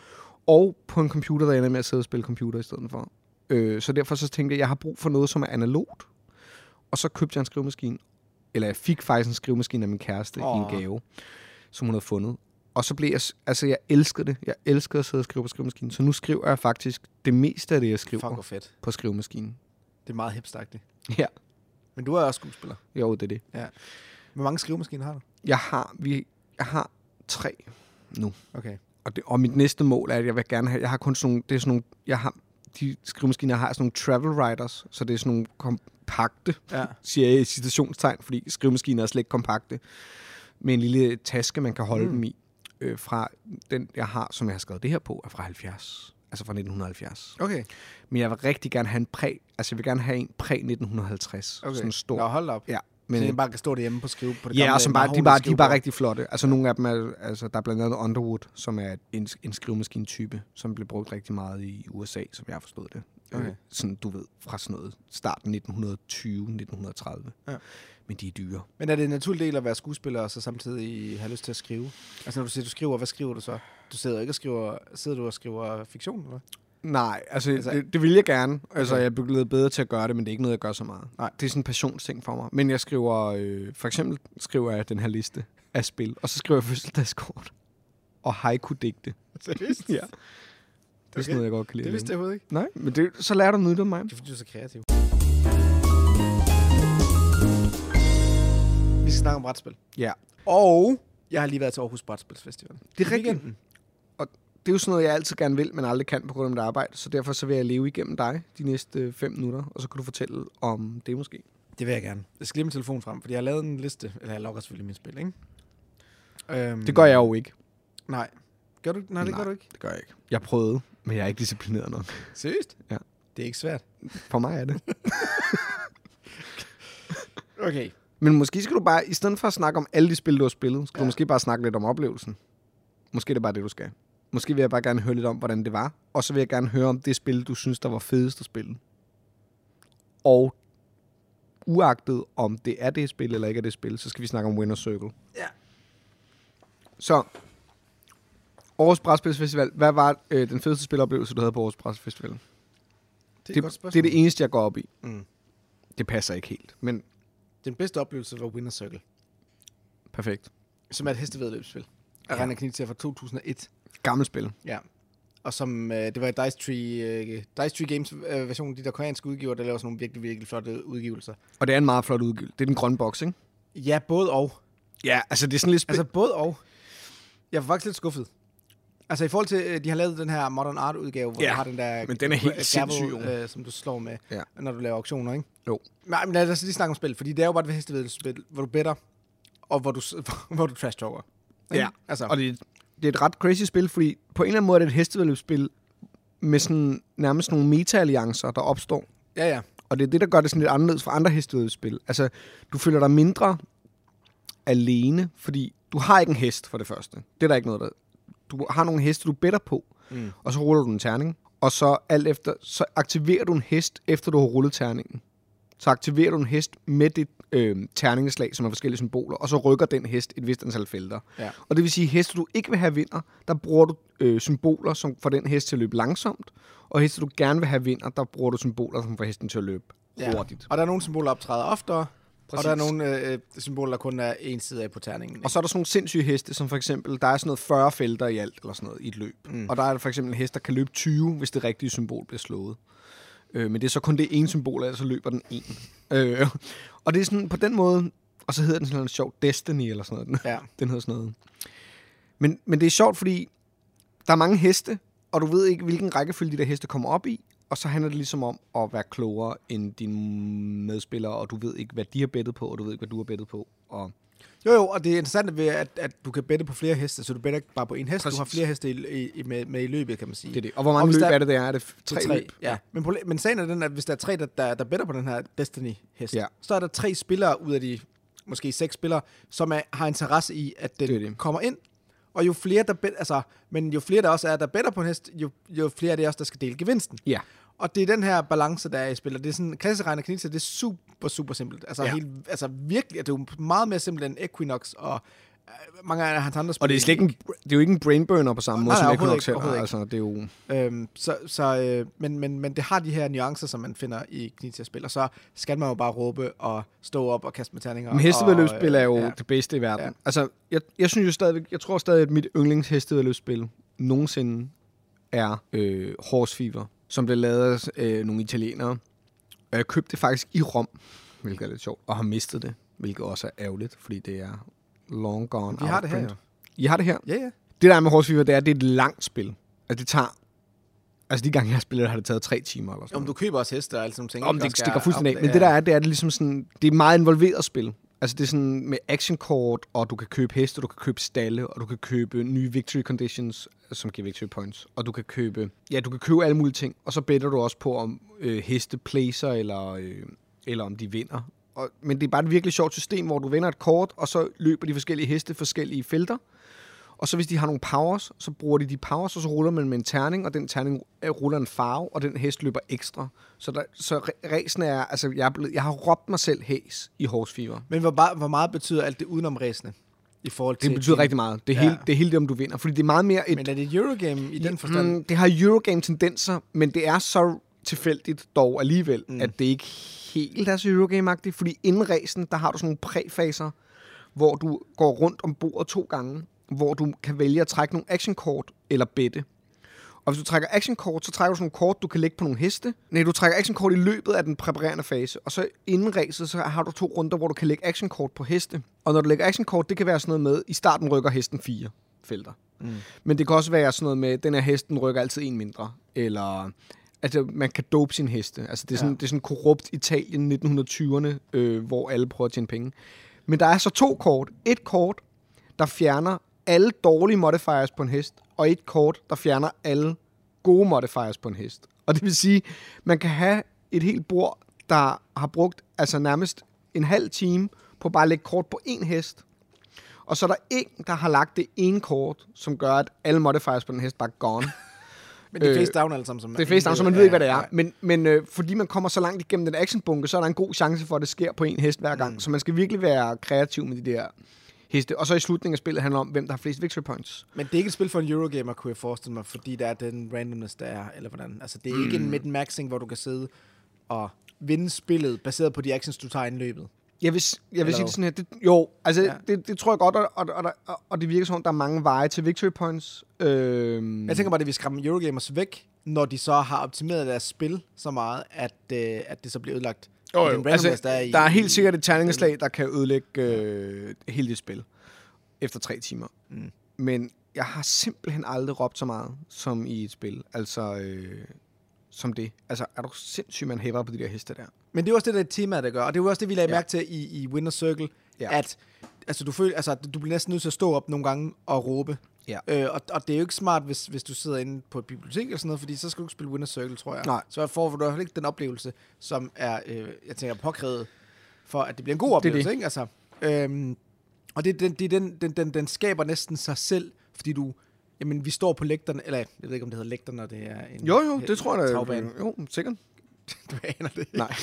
[SPEAKER 1] og på en computer, der ender med at sidde og spille computer i stedet for. Øh, så derfor så tænkte jeg, at jeg har brug for noget, som er analogt. Og så købte jeg en skrivemaskine. Eller jeg fik faktisk en skrivemaskine af min kæreste oh. i en gave, som hun havde fundet. Og så blev jeg, altså jeg elskede det. Jeg elskede at sidde og skrive på skrivemaskinen. Så nu skriver jeg faktisk det meste af det, jeg skriver
[SPEAKER 2] Fuck, fedt.
[SPEAKER 1] på skrivemaskinen.
[SPEAKER 2] Det er meget hipstagtigt.
[SPEAKER 1] Ja,
[SPEAKER 2] Men du er også skuespiller.
[SPEAKER 1] jo, det er det.
[SPEAKER 2] Hvor mange skrivemaskiner har du?
[SPEAKER 1] Jeg har, vi, jeg har tre nu.
[SPEAKER 2] Okay.
[SPEAKER 1] Og, det, og mit næste mål er, at jeg vil gerne have, jeg har kun sådan nogle, det er sådan nogle, jeg har, de skrivemaskiner, har sådan nogle travel writers, så det er sådan nogle kompakte,
[SPEAKER 2] Ja.
[SPEAKER 1] siger jeg i citationstegn, fordi skrivemaskiner er slet ikke kompakte, med en lille taske, man kan holde
[SPEAKER 2] Mm.
[SPEAKER 1] dem i. Øh, fra den, jeg har, som jeg har skrevet det her på, er fra 70. Altså fra 1970.
[SPEAKER 2] Okay.
[SPEAKER 1] Men jeg vil rigtig gerne have en præ, altså jeg vil gerne have en præ-1950.
[SPEAKER 2] okay.
[SPEAKER 1] Sådan en stor.
[SPEAKER 2] Nå, hold op.
[SPEAKER 1] Ja,
[SPEAKER 2] Men, så jeg bare kan stå derhjemme på skrive på det
[SPEAKER 1] ja, og som bare, de, bare, de er bare rigtig flotte. Altså nogle af dem er, altså der er blandt andet Underwood, som er en, en skrivemaskine-type, som blev brugt rigtig meget i USA, som jeg har forstået det.
[SPEAKER 2] Okay.
[SPEAKER 1] Øh, sådan, du ved, fra sådan noget starten 1920-1930.
[SPEAKER 2] Ja.
[SPEAKER 1] Men de er dyre.
[SPEAKER 2] Men er det en naturlig del at være skuespiller og så samtidig have lyst til at skrive? Altså når du siger, du skriver, hvad skriver du så? Du sidder ikke og skriver, sidder du og skriver fiktion, eller?
[SPEAKER 1] Nej, altså,
[SPEAKER 2] Altså-
[SPEAKER 1] altså det, det vil jeg gerne. Altså,
[SPEAKER 2] Okay.
[SPEAKER 1] jeg er blevet bedre til at gøre det, men det er ikke noget, jeg gør så meget.
[SPEAKER 2] Nej.
[SPEAKER 1] Det er sådan en passionsting for mig. Men jeg skriver, øh, for eksempel skriver jeg den her liste af spil, og så skriver jeg fødselsdagskort og haiku-digte.
[SPEAKER 2] Seriøst?
[SPEAKER 1] Ja. Det er sådan noget, jeg godt kan lide.
[SPEAKER 2] Det vidste jeg overhovedet ikke.
[SPEAKER 1] Nej, men det, så lærer du noget af mig.
[SPEAKER 2] Det er fordi, du er så kreativ. Vi skal snakke om brætspil.
[SPEAKER 1] Ja.
[SPEAKER 2] Og jeg har lige været til Aarhus Brætspilsfestival.
[SPEAKER 1] Det er rigtigt.
[SPEAKER 2] weekenden.
[SPEAKER 1] Det er jo sådan noget, jeg altid gerne vil, men aldrig kan på grund af mit arbejde. Så derfor så vil jeg leve igennem dig de næste øh, fem minutter, og så kan du fortælle om det måske.
[SPEAKER 2] Det vil jeg gerne. Jeg skal lige min telefon frem, fordi jeg har lavet en liste. Eller jeg logger selvfølgelig min spil, ikke? Øhm,
[SPEAKER 1] Det gør jeg jo ikke.
[SPEAKER 2] Nej. Gør du? Nej, det
[SPEAKER 1] Nej.
[SPEAKER 2] gør du ikke.
[SPEAKER 1] Det gør jeg ikke. Jeg prøvede, men jeg er ikke disciplineret nok.
[SPEAKER 2] Seriøst?
[SPEAKER 1] Ja.
[SPEAKER 2] Det er ikke svært.
[SPEAKER 1] For mig er det.
[SPEAKER 2] Okay.
[SPEAKER 1] Men måske skal du bare, i stedet for at snakke om alle de spil, du har spillet, skal ja. Du måske bare snakke lidt om oplevelsen. Måske er det bare det, du skal. Måske vil jeg bare gerne høre lidt om, hvordan det var. Og så vil jeg gerne høre om det spil, du synes, der var fedest at spille. Og uagtet om det er det spil, eller ikke er det spil, så skal vi snakke om Winner Circle.
[SPEAKER 2] Ja.
[SPEAKER 1] Så, Aarhus Brætspilsfestival. Hvad var øh, den fedeste spiloplevelse, du havde på Aarhus Brætspilsfestival?
[SPEAKER 2] Det er
[SPEAKER 1] Det,
[SPEAKER 2] et godt spørgsmål.
[SPEAKER 1] det er det eneste, jeg går op i.
[SPEAKER 2] Mm.
[SPEAKER 1] Det passer ikke helt, men
[SPEAKER 2] Den bedste oplevelse var Winner Circle,
[SPEAKER 1] perfekt.
[SPEAKER 2] som er et hestevedløbsspil.
[SPEAKER 1] Ja.
[SPEAKER 2] regner knit til fra 2001.
[SPEAKER 1] Gammelt spil.
[SPEAKER 2] Ja. Og som, øh, det var i Dice Tree, øh, Dice Tree Games øh, version, de der koreanske udgiver, der laver sådan nogle virkelig, virkelig flotte udgivelser.
[SPEAKER 1] Og det er en meget flot udgivet. Det er den grønne boks, ikke?
[SPEAKER 2] Ja, både og.
[SPEAKER 1] Ja, altså det er sådan lidt... Spe-
[SPEAKER 2] Altså både og. Jeg var faktisk lidt skuffet. Altså i forhold til, øh, de har lavet den her Modern Art udgave, hvor
[SPEAKER 1] Ja,
[SPEAKER 2] du har den der
[SPEAKER 1] men den er helt
[SPEAKER 2] gavel,
[SPEAKER 1] sindssyg, jo.
[SPEAKER 2] øh, som du slår med,
[SPEAKER 1] Ja.
[SPEAKER 2] når du laver auktioner, ikke?
[SPEAKER 1] Jo.
[SPEAKER 2] Nej, men lad os lige snakke om spil, fordi det er jo bare et hestevedspil, hvor du better, og hvor du, hvor du trash talker. Ikke?
[SPEAKER 1] Ja,
[SPEAKER 2] Altså,
[SPEAKER 1] Og det, det er et ret crazy spil, fordi på en eller anden måde er det et hestevedløbsspil med sådan nærmest nogle meta-alliancer, der opstår.
[SPEAKER 2] ja, ja.
[SPEAKER 1] Og det er det, der gør det sådan lidt anderledes fra andre hestevedløbsspil. Altså, du føler dig mindre alene, fordi du har ikke en hest for det første. Det er der ikke noget, der... Du har nogle heste, du better på,
[SPEAKER 2] Mm.
[SPEAKER 1] og så ruller du en terning. Og så alt efter, så aktiverer du en hest, efter du har rullet terningen. Så aktiverer du en hest med dit øh, terningeslag, som er forskellige symboler, og så rykker den hest et vist antal felter.
[SPEAKER 2] Ja.
[SPEAKER 1] Og det vil sige, at heste, du ikke vil have vinder, der bruger du øh, symboler, som får den hest til at løbe langsomt. Og heste, du gerne vil have vinder, der bruger du symboler, som får hesten til at løbe
[SPEAKER 2] Ja.
[SPEAKER 1] hurtigt.
[SPEAKER 2] Og der er nogle symboler, der optræder oftere, Præcis. og der er nogle øh, symboler, der kun er en side af på terningen.
[SPEAKER 1] Og så er der sådan nogle sindssyge heste, som for eksempel, der er sådan noget 40 felter i alt, eller sådan noget, i et løb.
[SPEAKER 2] Mm.
[SPEAKER 1] Mm. Og der er for eksempel en hest, der kan løbe 20, hvis det rigtige symbol bliver slået. Øh, men det er så kun det ene symbol, altså løber den en. Øh, og det er sådan, på den måde, og så hedder den sådan noget sjovt Destiny, eller sådan noget.
[SPEAKER 2] Ja.
[SPEAKER 1] Den hedder sådan noget. Men, men det er sjovt, fordi der er mange heste, og du ved ikke, hvilken rækkefølge de der heste kommer op i. Og så handler det ligesom om at være klogere end dine medspillere, og du ved ikke, hvad de har bettet på, og du ved ikke, hvad du har bettet på. Og
[SPEAKER 2] Jo, jo, og det er interessant ved, at, at du kan bette på flere heste, så du better ikke bare på en hest,
[SPEAKER 1] Præcis.
[SPEAKER 2] du har flere heste i, i, med, med i løbet, kan man sige.
[SPEAKER 1] det er det. Og hvor
[SPEAKER 2] Og
[SPEAKER 1] mange
[SPEAKER 2] hvis
[SPEAKER 1] løb
[SPEAKER 2] der-
[SPEAKER 1] er det, der er? Er det tre,
[SPEAKER 2] tre,
[SPEAKER 1] løb?
[SPEAKER 2] ja. Men, problem, men sagen er den, at hvis der er tre, der, der, der better på den her Destiny-hest,
[SPEAKER 1] Ja.
[SPEAKER 2] så er der tre spillere ud af de måske seks spillere, som er, har interesse i, at den
[SPEAKER 1] Det det.
[SPEAKER 2] kommer ind. Og jo flere, der bet, altså, men jo flere der også er, der better på en hest, jo, jo flere er det også, der skal dele gevinsten.
[SPEAKER 1] Ja.
[SPEAKER 2] Og det er den her balance, der er i spil, og det er sådan, klasseregner knitse, det er super, super simpelt. Altså,
[SPEAKER 1] Ja.
[SPEAKER 2] helt, altså virkelig, det er jo meget mere simpelt end Equinox og øh, mange af hans andre spil.
[SPEAKER 1] Og det er, slet ikke en, det er jo ikke en brainburner på samme måde,
[SPEAKER 2] Nej,
[SPEAKER 1] som Equinox heller. Altså, det er jo...
[SPEAKER 2] Øhm, så, så, øh, men, men, men det har de her nuancer, som man finder i Knizia-spil, og så skal man jo bare råbe og stå op og kaste med terninger.
[SPEAKER 1] Men hestevedløbsspil er jo
[SPEAKER 2] ja.
[SPEAKER 1] det bedste i verden.
[SPEAKER 2] Ja.
[SPEAKER 1] Altså, jeg, jeg synes jo stadigvæk, jeg tror stadig, at mit yndlings hestevedløbsspil nogensinde er øh, Horse Fever, som blev lavet af øh, nogle italienere. Og jeg købte det faktisk i Rom, hvilket er lidt sjovt, og har mistet det, hvilket også er ærgerligt, fordi det er long gone
[SPEAKER 2] Vi har det her jo.
[SPEAKER 1] I har det her?
[SPEAKER 2] Ja, ja.
[SPEAKER 1] Det der er med Horse Fever, det er, at det er et langt spil. Altså, det tager... Altså, de gange, jeg det, har det taget tre timer eller sådan
[SPEAKER 2] Om du køber også heste og alt sådan nogle ting.
[SPEAKER 1] om det stikker fuldstændig af. Men det der er, det er det ligesom sådan, det er et meget involveret spil. Altså det er sådan med actionkort, og du kan købe heste, du kan købe stalle, og du kan købe nye victory conditions, som giver victory points. Og du kan købe, ja, du kan købe alle mulige ting. Og så better du også på, om øh, heste placer, eller, øh, eller om de vinder. Og og, men det er bare et virkelig sjovt system, hvor du vender et kort, og så løber de forskellige heste forskellige felter. Og så hvis de har nogle powers, så bruger de de powers, og så ruller man med en terning, og den terning øh, ruller en farve, og den hest løber ekstra. Så, der, så ræsen er, altså jeg, er blevet, jeg har råbt mig selv hæs i Horse Fever.
[SPEAKER 2] Men hvor, bare, hvor meget betyder alt det udenom ræsene? I forhold til
[SPEAKER 1] Det betyder rigtig meget. Det er,
[SPEAKER 2] Ja.
[SPEAKER 1] hele, det er hele det, om du vinder. Fordi det er meget mere et...
[SPEAKER 2] Men er det et Eurogame i den forstand?
[SPEAKER 1] Mm, det har Eurogame-tendenser, men det er så tilfældigt dog alligevel, mm. at det ikke helt er så Eurogame-agtigt. Fordi inden ræsen, der har du sådan nogle præfaser, hvor du går rundt om bordet to gange, hvor du kan vælge at trække nogle actionkort eller bette. Og hvis du trækker actionkort, så trækker du sådan nogle kort, du kan lægge på nogle heste. Nej, du trækker actionkort i løbet af den præparerende fase. Og så inden ræset, så har du to runder, hvor du kan lægge actionkort på heste. Og når du lægger actionkort, det kan være sådan noget med, i starten rykker hesten fire felter. Mm. Men det kan også være sådan noget med, den her hesten rykker altid en mindre. Eller altså, man kan dope sin heste. Altså, det er sådan,
[SPEAKER 2] Ja.
[SPEAKER 1] det er sådan korrupt Italien 1920'erne, øh, hvor alle prøver at tjene penge. Men der er så to kort. Et kort, der fjerner alle dårlige modifiers på en hest, og et kort, der fjerner alle gode modifiers på en hest. Og det vil sige, man kan have et helt bord, der har brugt altså nærmest en halv time på bare at lægge kort på en hest. Og så er der en, der har lagt det ene kort, som gør, at alle modifiers på den hest bare er gone.
[SPEAKER 2] Men det er
[SPEAKER 1] øh,
[SPEAKER 2] face down alle sammen. Som
[SPEAKER 1] Det er face down, så man ved ikke, hvad det er.
[SPEAKER 2] Nej.
[SPEAKER 1] Men, men øh, fordi man kommer så langt igennem den actionbunke, så er der en god chance for, at det sker på en hest hver gang. Mm. Så man skal virkelig være kreativ med de der heste. Og så i slutningen af spillet handler om, hvem der har flest victory points.
[SPEAKER 2] Men det er ikke et spil for en Eurogamer, kunne jeg forestille mig, fordi der er den randomness, der er, eller hvordan. Altså, det er mm. ikke en mid-maxing, hvor du kan sidde og vinde spillet, baseret på de actions, du tager i løbet.
[SPEAKER 1] Jeg vil, jeg vil sige det sådan her. Det, jo, altså
[SPEAKER 2] ja.
[SPEAKER 1] det, det tror jeg godt, og, og, og, og, og det virker som om, der er mange veje til victory points. Øhm,
[SPEAKER 2] Jeg tænker bare, at det vil skræmme Eurogamers væk, når de så har optimeret deres spil så meget, at, øh, at det så bliver ødelagt.
[SPEAKER 1] Jo, jo. Altså,
[SPEAKER 2] der er i-
[SPEAKER 1] der er helt sikkert et terningeslag, der kan ødelægge øh, hele det spil efter tre timer.
[SPEAKER 2] Mm.
[SPEAKER 1] Men jeg har simpelthen aldrig råbt så meget som i et spil. Altså, øh, som det. Altså, er du sindssyg, man hæver på de der heste der?
[SPEAKER 2] Men det er også det, der er tema, der gør. Og det er jo også det, vi lagde
[SPEAKER 1] Ja.
[SPEAKER 2] mærke til i, i Winner Circle,
[SPEAKER 1] Ja.
[SPEAKER 2] at altså, du, føler, altså, du bliver næsten nødt til at stå op nogle gange og råbe.
[SPEAKER 1] Ja.
[SPEAKER 2] Øh, og, og det er jo ikke smart, hvis, hvis du sidder inde på et bibliotek eller sådan noget, fordi så skal du ikke spille Winner Circle, tror jeg.
[SPEAKER 1] Nej.
[SPEAKER 2] Så får du ikke den oplevelse, som er, øh, jeg tænker, påkrævet for, at det bliver en god
[SPEAKER 1] Det
[SPEAKER 2] oplevelse.
[SPEAKER 1] det.
[SPEAKER 2] Ikke? Altså, øhm, og det, den, det, den, den, den, den skaber næsten sig selv, fordi du, jamen vi står på lægterne, eller jeg ved ikke, om det hedder lægter, når det er en
[SPEAKER 1] Jo, jo, det tror jeg da. Jo, sikkert.
[SPEAKER 2] Du aner det ikke.
[SPEAKER 1] Nej.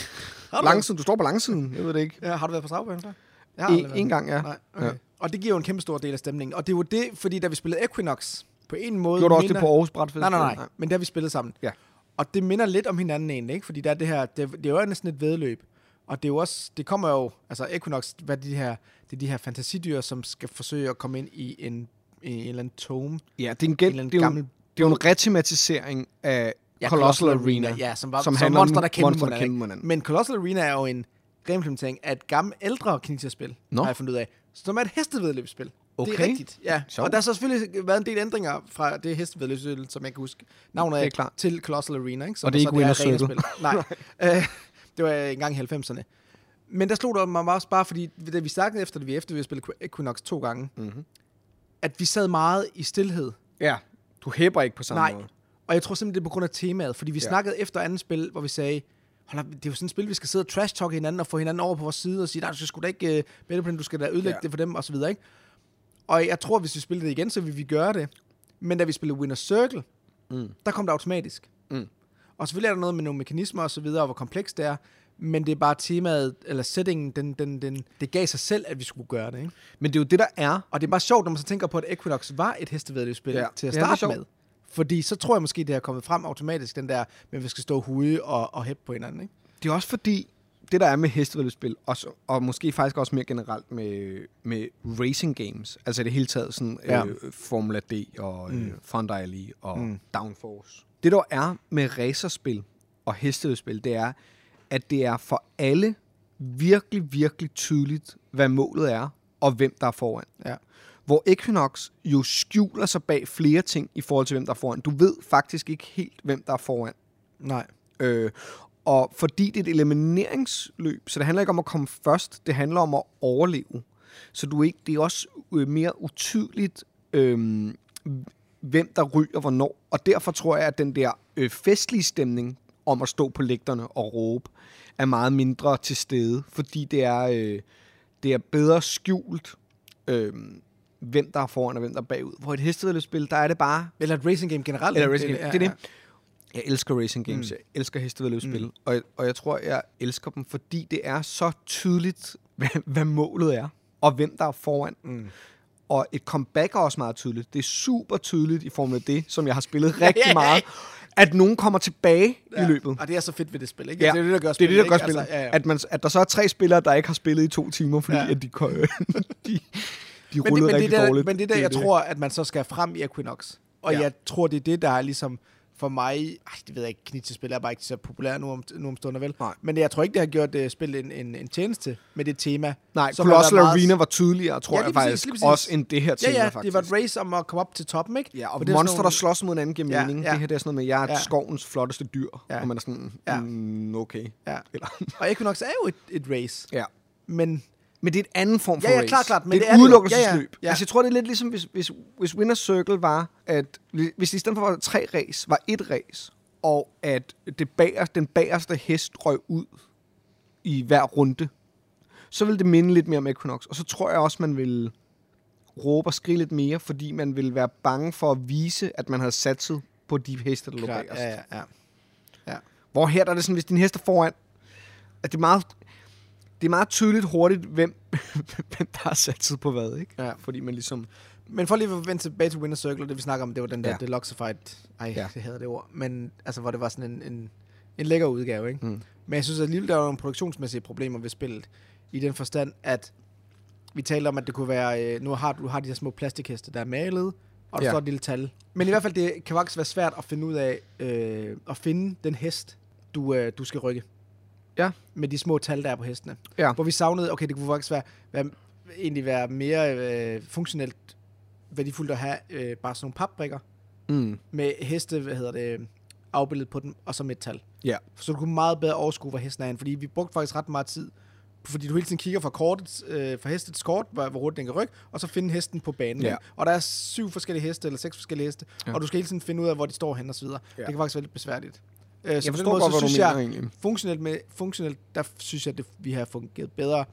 [SPEAKER 1] Langsiden, du står på langsiden. Jeg ved det ikke.
[SPEAKER 2] ja, har du været på travbanen før? Jeg har
[SPEAKER 1] En, en gang, ja.
[SPEAKER 2] Nej, okay.
[SPEAKER 1] Ja.
[SPEAKER 2] Og det giver jo en kæmpe stor del af stemningen. Og det jo det, fordi da vi spillede Equinox, på en måde...
[SPEAKER 1] Gjorde du også det
[SPEAKER 2] minder-
[SPEAKER 1] på Aarhus Brætfest?
[SPEAKER 2] Nej, nej, nej, Men det har vi spillet sammen.
[SPEAKER 1] Ja.
[SPEAKER 2] Og det minder lidt om hinanden egentlig, ikke? Fordi der er det her... Det, det er jo næsten et vedløb. Og det er jo også... Det kommer jo... Altså Equinox, hvad de her... Det er de her fantasidyr, som skal forsøge at komme ind i en, i en eller anden tome.
[SPEAKER 1] Ja, det er en,
[SPEAKER 2] En eller anden
[SPEAKER 1] det er jo,
[SPEAKER 2] gammel...
[SPEAKER 1] det er jo en retematisering af
[SPEAKER 2] Ja,
[SPEAKER 1] Colossal Arena.
[SPEAKER 2] Ja, som var
[SPEAKER 1] som
[SPEAKER 2] som, monster, der
[SPEAKER 1] monster, der
[SPEAKER 2] hinanden. Men Colossal Arena er jo en reimplementering af et gammelt, ældre kineserspil,
[SPEAKER 1] Nå.
[SPEAKER 2] har jeg fundet ud af, som er et hestevedløbsspil. Det
[SPEAKER 1] Okay.
[SPEAKER 2] er rigtigt, ja.
[SPEAKER 1] Sjovt.
[SPEAKER 2] Og der har så selvfølgelig været en del ændringer fra det hestevedløbsspil, som jeg kan huske navnet
[SPEAKER 1] Det er klart.
[SPEAKER 2] til Colossal Arena. Ikke? Som
[SPEAKER 1] Og det er ikke Winner's Circle.
[SPEAKER 2] spil. Nej, øh, det var engang i 90'erne. Men der slog der mig også bare, fordi da vi snakkede efter det, vi efter vi spillet Equinox to gange,
[SPEAKER 1] Mhm.
[SPEAKER 2] at vi sad meget i stillhed.
[SPEAKER 1] Ja, du hæpper ikke på samme
[SPEAKER 2] Nej.
[SPEAKER 1] måde.
[SPEAKER 2] Og jeg tror simpelthen, det er på grund af temaet, fordi vi
[SPEAKER 1] ja.
[SPEAKER 2] snakkede efter andet spil, hvor vi sagde, Hold op, det er jo sådan et spil, vi skal sidde og trash-talke hinanden og få hinanden over på vores side og sige, nej, du skal sgu da ikke uh, på den, du skal da ødelægge
[SPEAKER 1] Ja.
[SPEAKER 2] ja. det for dem, og så videre, ikke? Og jeg tror, hvis vi spiller det igen, så vil vi gøre det. Men da vi spillede Winner Circle,
[SPEAKER 1] Mm.
[SPEAKER 2] der kom det automatisk.
[SPEAKER 1] Mm.
[SPEAKER 2] Og selvfølgelig er der noget med nogle mekanismer og så videre, og hvor komplekst det er, men det er bare temaet, eller settingen, den, den, den, det gav sig selv, at vi skulle gøre det, ikke?
[SPEAKER 1] Men det er jo det, der er.
[SPEAKER 2] Og det er bare sjovt, når man så tænker på, at Equinox var et hestevedløbsspil
[SPEAKER 1] Ja.
[SPEAKER 2] ja. til at
[SPEAKER 1] Ja,
[SPEAKER 2] starte
[SPEAKER 1] sjovt.
[SPEAKER 2] med. Fordi så tror jeg måske, det har kommet frem automatisk, den der, men vi skal stå hude og, og hæppe på hinanden, ikke?
[SPEAKER 1] Det er også fordi, det der er med hestevedløbsspil, og, og måske faktisk også mere generelt med, med racing games, altså det hele taget sådan
[SPEAKER 2] Ja.
[SPEAKER 1] øh, Formula D og mm.
[SPEAKER 2] Mm.
[SPEAKER 1] øh, Fun Rally og mm. Downforce. Det der er med racerspil og hestevedspil, det er, at det er for alle virkelig, virkelig tydeligt, hvad målet er, og hvem der er foran.
[SPEAKER 2] Ja.
[SPEAKER 1] Hvor Equinox jo skjuler sig bag flere ting i forhold til, hvem der er foran. Du ved faktisk ikke helt, hvem der er foran.
[SPEAKER 2] Nej.
[SPEAKER 1] Øh, og fordi det er et elimineringsløb, så det handler ikke om at komme først, det handler om at overleve. Så du er ikke, det er også øh, mere utydeligt, øh, hvem der ryger hvornår. Og derfor tror jeg, at den der øh, festlige stemning om at stå på lægterne og råbe, er meget mindre til stede, fordi det er, øh, det er bedre skjult, øh, hvem der er foran og hvem der er bagud. Hvor et hestevedløbsspil, der er det bare...
[SPEAKER 2] Eller et racing game generelt.
[SPEAKER 1] Eller racing game.
[SPEAKER 2] ja,
[SPEAKER 1] Det er det. Jeg elsker racing games.
[SPEAKER 2] Mm.
[SPEAKER 1] Jeg elsker hestevedløbsspil. Mm. Og, og jeg tror, jeg elsker dem, fordi det er så tydeligt, hvad, hvad målet er, og hvem der er foran.
[SPEAKER 2] Mm.
[SPEAKER 1] Og et comeback er også meget tydeligt. Det er super tydeligt i form af det, som jeg har spillet rigtig meget, at nogen kommer tilbage ja. i løbet.
[SPEAKER 2] Og det er så fedt ved det spil, ikke?
[SPEAKER 1] Ja,
[SPEAKER 2] det er det, der gør
[SPEAKER 1] Det er
[SPEAKER 2] spillet,
[SPEAKER 1] det, der gør
[SPEAKER 2] ikke?
[SPEAKER 1] spillet.
[SPEAKER 2] Altså, ja, ja.
[SPEAKER 1] At, man, at der så er tre spillere, der ikke har spillet i to timer, fordi
[SPEAKER 2] Ja.
[SPEAKER 1] at de, ko- de, de
[SPEAKER 2] men det,
[SPEAKER 1] rullede
[SPEAKER 2] men, det
[SPEAKER 1] rigtig
[SPEAKER 2] er der,
[SPEAKER 1] dårligt.
[SPEAKER 2] men det er der,
[SPEAKER 1] Det er
[SPEAKER 2] jeg
[SPEAKER 1] det.
[SPEAKER 2] tror, at man så skal frem i Equinox. Og
[SPEAKER 1] Ja.
[SPEAKER 2] jeg tror, det er det, der er ligesom for mig... Ej, det ved jeg ikke, Knitse-spil er bare ikke så populære nu om, nu om stunder, vel?
[SPEAKER 1] Nej.
[SPEAKER 2] Men jeg tror ikke, det har gjort uh, spillet en, en, en tjeneste med det tema.
[SPEAKER 1] Nej, Colossal
[SPEAKER 2] meget-
[SPEAKER 1] Arena var tydeligere, tror
[SPEAKER 2] Ja,
[SPEAKER 1] jeg
[SPEAKER 2] præcis,
[SPEAKER 1] faktisk.
[SPEAKER 2] præcis.
[SPEAKER 1] Også end det her
[SPEAKER 2] Ja,
[SPEAKER 1] tema,
[SPEAKER 2] ja,
[SPEAKER 1] faktisk.
[SPEAKER 2] det var et race om at komme op til toppen, ikke?
[SPEAKER 1] Ja, og
[SPEAKER 2] det sådan
[SPEAKER 1] monster,
[SPEAKER 2] nogle-
[SPEAKER 1] der slås mod hinanden, giver
[SPEAKER 2] Ja,
[SPEAKER 1] mening.
[SPEAKER 2] ja.
[SPEAKER 1] Det her det er sådan noget med, jeg er
[SPEAKER 2] Ja.
[SPEAKER 1] skovens flotteste dyr.
[SPEAKER 2] Ja.
[SPEAKER 1] Og man er sådan,
[SPEAKER 2] Ja.
[SPEAKER 1] ja. mm, okay.
[SPEAKER 2] Ja.
[SPEAKER 1] Eller,
[SPEAKER 2] Og Equinox er jo et, et race.
[SPEAKER 1] ja.
[SPEAKER 2] Men
[SPEAKER 1] Men det er et anden form for
[SPEAKER 2] Ja, ja,
[SPEAKER 1] race.
[SPEAKER 2] klart, klart, men
[SPEAKER 1] det
[SPEAKER 2] det
[SPEAKER 1] er et udelukkelsesløb.
[SPEAKER 2] Ja, ja, ja.
[SPEAKER 1] Altså, jeg tror, det er lidt ligesom, hvis, hvis, hvis Winner's Circle var, at hvis det i stedet for var tre race, var et race, og at det bagerste, den bagerste hest røg ud i hver runde, så vil det minde lidt mere om Equinox. Og så tror jeg også, man vil råbe og skrige lidt mere, fordi man vil være bange for at vise, at man havde satset på de heste, der lå bagerst.
[SPEAKER 2] ja, ja, ja.
[SPEAKER 1] Hvor her der er det sådan, hvis din hest er foran, at det er meget, det er meget tydeligt hurtigt, hvem, hvem der har satset på hvad, ikke?
[SPEAKER 2] Ja.
[SPEAKER 1] Fordi man ligesom...
[SPEAKER 2] Men for lige at vende tilbage til Winner Circle, det vi snakker om, det var den der
[SPEAKER 1] Ja.
[SPEAKER 2] Deluxified, ej,
[SPEAKER 1] Ja.
[SPEAKER 2] det hedder det ord, men altså, hvor det var sådan en, en, en lækker udgave, ikke?
[SPEAKER 1] Mm.
[SPEAKER 2] Men jeg synes alligevel, der var nogle produktionsmæssige problemer ved spillet, i den forstand, at vi talte om, at det kunne være, øh, nu har du har de her små plastikheste, der er malet, og der
[SPEAKER 1] Ja.
[SPEAKER 2] står et lille tal. Men i hvert fald, det kan faktisk være svært at finde ud af, øh, at finde den hest, du, øh, du skal rykke.
[SPEAKER 1] Ja.
[SPEAKER 2] Med de små tal, der er på hestene.
[SPEAKER 1] Ja.
[SPEAKER 2] Hvor vi savnede, okay, det kunne faktisk være, være egentlig være mere øh, funktionelt værdifuldt at have øh, bare sådan nogle papbrikker
[SPEAKER 1] Mm.
[SPEAKER 2] med heste, hvad hedder det, afbildet på dem, og så med et tal.
[SPEAKER 1] Ja.
[SPEAKER 2] Så du kunne meget bedre overskue, hvor hesten er fordi vi brugte faktisk ret meget tid, fordi du hele tiden kigger fra, kortet, øh, fra hestets kort, hvor, hvor hurtigt den kan rykke, og så finde hesten på banen.
[SPEAKER 1] Ja.
[SPEAKER 2] Og der er syv forskellige heste, eller seks forskellige heste,
[SPEAKER 1] ja.
[SPEAKER 2] og du skal hele tiden finde ud af, hvor de står hen og så videre.
[SPEAKER 1] Ja.
[SPEAKER 2] Det kan faktisk være lidt besværligt. Øh,
[SPEAKER 1] Jeg
[SPEAKER 2] så den
[SPEAKER 1] forstår
[SPEAKER 2] måde,
[SPEAKER 1] godt,
[SPEAKER 2] så synes
[SPEAKER 1] mener
[SPEAKER 2] jeg,
[SPEAKER 1] egentlig.
[SPEAKER 2] funktionelt, med, funktionelt, der synes jeg, at det, vi har fungeret bedre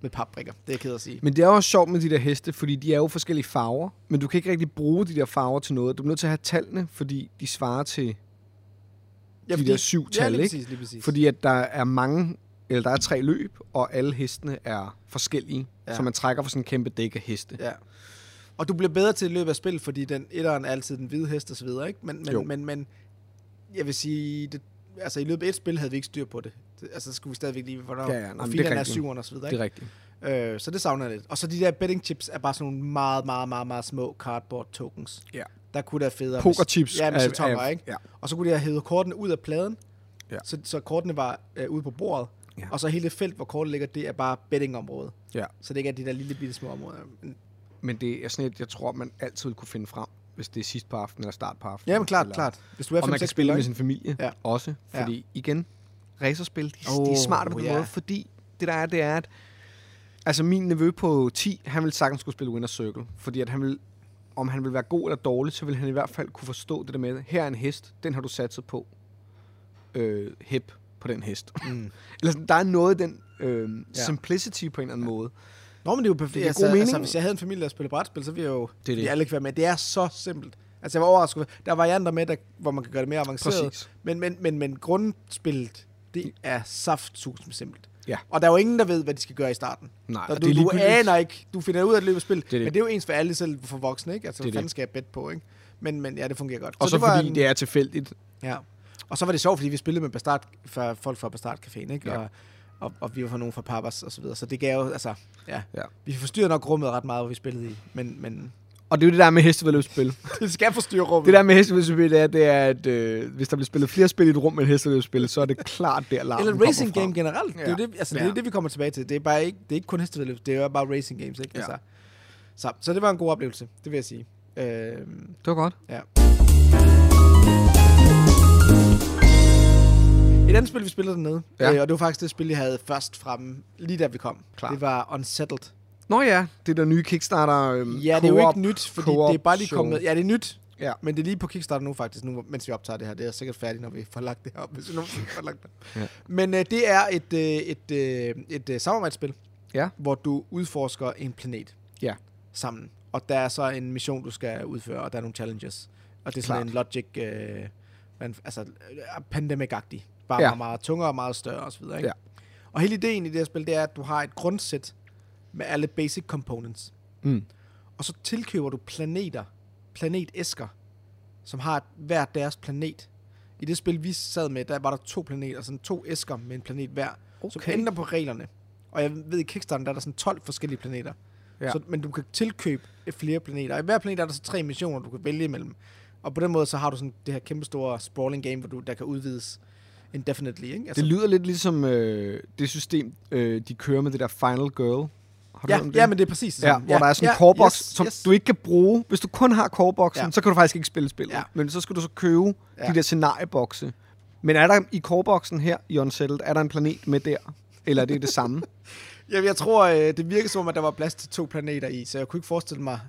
[SPEAKER 2] med papbrikker. Det er jeg ked at sige.
[SPEAKER 1] Men det er også sjovt med de der heste, fordi de er jo forskellige farver, men du kan ikke rigtig bruge de der farver til noget. Du er nødt til at have tallene, fordi de svarer til,
[SPEAKER 2] Ja,
[SPEAKER 1] de der syv
[SPEAKER 2] ja,
[SPEAKER 1] tal,
[SPEAKER 2] lige
[SPEAKER 1] ikke?
[SPEAKER 2] Lige præcis.
[SPEAKER 1] fordi at der er mange, eller der er tre løb, og alle hestene er forskellige,
[SPEAKER 2] Ja.
[SPEAKER 1] så man trækker for sådan en kæmpe dæk af heste.
[SPEAKER 2] Ja. Og du bliver bedre til i løbet af spil, fordi den etteren er altid den hvide hest og så videre, ikke? Men,
[SPEAKER 1] Jo.
[SPEAKER 2] men, men, men jeg vil sige, det, altså i løbet af et spil havde vi ikke styr på det. det altså så skulle vi stadigvæk lige, hvornår
[SPEAKER 1] Ja, ja, nej,
[SPEAKER 2] og
[SPEAKER 1] men det er
[SPEAKER 2] er syveren og så videre,
[SPEAKER 1] Det er rigtigt.
[SPEAKER 2] Øh, så det savner jeg lidt. Og så de der betting chips er bare sådan nogle meget, meget, meget, meget små cardboard tokens.
[SPEAKER 1] Ja.
[SPEAKER 2] Der kunne der federe.
[SPEAKER 1] Pokerchips
[SPEAKER 2] Ja, med
[SPEAKER 1] er-
[SPEAKER 2] setonger,
[SPEAKER 1] er-
[SPEAKER 2] ikke?
[SPEAKER 1] ja.
[SPEAKER 2] Og så kunne de have hævet kortene ud af pladen,
[SPEAKER 1] Ja.
[SPEAKER 2] så, så kortene var øh, ude på bordet.
[SPEAKER 1] Ja.
[SPEAKER 2] Og så hele det felt, hvor kortet ligger, det er bare bettingområdet.
[SPEAKER 1] Ja.
[SPEAKER 2] Så det ikke er de der lille bitte små områder. Men,
[SPEAKER 1] det er sådan et, jeg tror, man altid kunne finde frem, hvis det er sidst på aftenen eller start på aftenen.
[SPEAKER 2] ja, men klart,
[SPEAKER 1] eller,
[SPEAKER 2] klart. Hvis du er
[SPEAKER 1] Og man
[SPEAKER 2] 5-6
[SPEAKER 1] kan spille
[SPEAKER 2] spillere,
[SPEAKER 1] med sin familie
[SPEAKER 2] Ja.
[SPEAKER 1] ja. også.
[SPEAKER 2] Ja.
[SPEAKER 1] Fordi igen, racerspil, de, oh, de er smarte på den
[SPEAKER 2] ja.
[SPEAKER 1] måde, fordi det der er, det er, at altså min nevø på 10, han ville sagtens skulle spille Winner's Circle, fordi at han vil, om han vil være god eller dårlig, så vil han i hvert fald kunne forstå det der med, her er en hest, den har du satset på. Øh, hip på den hest.
[SPEAKER 2] Mm.
[SPEAKER 1] eller der er noget den øh,
[SPEAKER 2] Ja.
[SPEAKER 1] simplicity på en eller anden måde.
[SPEAKER 2] Nå, men det er jo perfekt.
[SPEAKER 1] Det giver
[SPEAKER 2] altså,
[SPEAKER 1] god mening.
[SPEAKER 2] Altså, hvis jeg havde en familie, der spillede brætspil, så ville jeg jo
[SPEAKER 1] Det er det.
[SPEAKER 2] alle ikke være med. Det er så simpelt. Altså, jeg var overrasket. Der er varianter med, der, hvor man kan gøre det mere avanceret.
[SPEAKER 1] Præcis.
[SPEAKER 2] Men, men, men, men grundspillet, det er saftsus simpelt.
[SPEAKER 1] Ja.
[SPEAKER 2] Og der er jo ingen, der ved, hvad de skal gøre i starten.
[SPEAKER 1] Nej,
[SPEAKER 2] Så du,
[SPEAKER 1] det er
[SPEAKER 2] du aner ikke. Du finder ud af at løbe spil.
[SPEAKER 1] det.
[SPEAKER 2] Men det er jo ens for alle selv for voksne, ikke? Altså,
[SPEAKER 1] Det er
[SPEAKER 2] hvad fanden
[SPEAKER 1] det.
[SPEAKER 2] skal jeg bet på, ikke? Men, men ja, det fungerer godt.
[SPEAKER 1] Og så,
[SPEAKER 2] det var
[SPEAKER 1] fordi
[SPEAKER 2] en-
[SPEAKER 1] det er tilfældigt.
[SPEAKER 2] Ja. Og så var det sjovt, fordi vi spillede med Bastard, for folk fra Bastard Caféen, ikke?
[SPEAKER 1] Ja.
[SPEAKER 2] Og, og, og, vi var fra nogen fra Papas og så videre. Så det gav jo, altså, ja.
[SPEAKER 1] Ja.
[SPEAKER 2] Vi forstyrrede nok rummet ret meget, hvor vi spillede i. Men, men
[SPEAKER 1] Og det er jo det der med hestevedløbsspil.
[SPEAKER 2] det skal forstyrre rummet.
[SPEAKER 1] Det der med hestevedløbsspil, det er, det er at øh, hvis der bliver spillet flere spil i et rum med hestevedløbsspil, så er det klart, der larmen
[SPEAKER 2] Eller racing game generelt. Det er jo
[SPEAKER 1] Ja.
[SPEAKER 2] det, altså, det, er
[SPEAKER 1] Ja.
[SPEAKER 2] det, vi kommer tilbage til. Det er, bare ikke, det er ikke kun hestevedløb, det er jo bare racing games, ikke?
[SPEAKER 1] Ja.
[SPEAKER 2] Altså, så, så det var en god oplevelse, det vil jeg sige. Øh,
[SPEAKER 1] Det var godt.
[SPEAKER 2] Et andet spil, vi spillede dernede,
[SPEAKER 1] Ja.
[SPEAKER 2] øh, og det var faktisk det spil, jeg havde først fremme, lige da vi kom.
[SPEAKER 1] Klart.
[SPEAKER 2] Det var Unsettled.
[SPEAKER 1] Nå ja, det der nye Kickstarter øhm,
[SPEAKER 2] Ja, det er jo ikke nyt, fordi det er bare lige
[SPEAKER 1] show.
[SPEAKER 2] kommet... Ja, det er nyt.
[SPEAKER 1] Ja.
[SPEAKER 2] Men det er lige på Kickstarter nu faktisk, nu, mens vi optager det her. Det er sikkert færdigt, når vi får lagt det op, hvis vi nogensinde får lagt det.
[SPEAKER 1] Ja.
[SPEAKER 2] Men øh, det er et, øh, et, øh, et, øh, samarbejdsspil,
[SPEAKER 1] Ja.
[SPEAKER 2] hvor du udforsker en planet
[SPEAKER 1] Ja.
[SPEAKER 2] sammen. Og der er så en mission, du skal udføre, og der er nogle challenges. Og det er sådan
[SPEAKER 1] Klart.
[SPEAKER 2] en logic, øh, man, altså øh, pandemic-agtig. Bare
[SPEAKER 1] Ja.
[SPEAKER 2] meget, meget tungere og meget større osv. Ikke?
[SPEAKER 1] Ja.
[SPEAKER 2] Og hele ideen i det her spil, det er, at du har et grundsæt med alle basic components.
[SPEAKER 1] Mm.
[SPEAKER 2] Og så tilkøber du planeter, planetæsker, som har hver deres planet. I det spil, vi sad med, der var der to planeter, sådan to æsker med en planet hver, okay. som ændrer på reglerne. Og jeg ved, i Kickstarter, der er der sådan 12 forskellige planeter.
[SPEAKER 1] Ja.
[SPEAKER 2] Ja. Så, men du kan tilkøbe flere planeter. Og i hver planet er der så tre missioner, du kan vælge imellem. Og på den måde, så har du sådan det her kæmpe store sprawling game, hvor du, der kan udvides indefinitely. Ikke? Altså,
[SPEAKER 1] Det lyder lidt ligesom øh, det system, øh, de kører med det der Final Girl. Har du
[SPEAKER 2] ja,
[SPEAKER 1] det?
[SPEAKER 2] ja, men det er præcis det
[SPEAKER 1] Ja, hvor der er sådan en
[SPEAKER 2] ja,
[SPEAKER 1] core-box,
[SPEAKER 2] yes,
[SPEAKER 1] som
[SPEAKER 2] yes.
[SPEAKER 1] du ikke kan bruge. Hvis du kun har core-boxen,
[SPEAKER 2] Ja.
[SPEAKER 1] så kan du faktisk ikke spille spillet.
[SPEAKER 2] Ja.
[SPEAKER 1] Men så skal du så købe
[SPEAKER 2] Ja.
[SPEAKER 1] de der scenariebokse. Men er der i core-boxen her i Unsettled, er der en planet med der? Eller er det det samme?
[SPEAKER 2] Jamen, jeg tror, øh, det virker som om, at der var plads til to planeter i, så jeg kunne ikke forestille mig...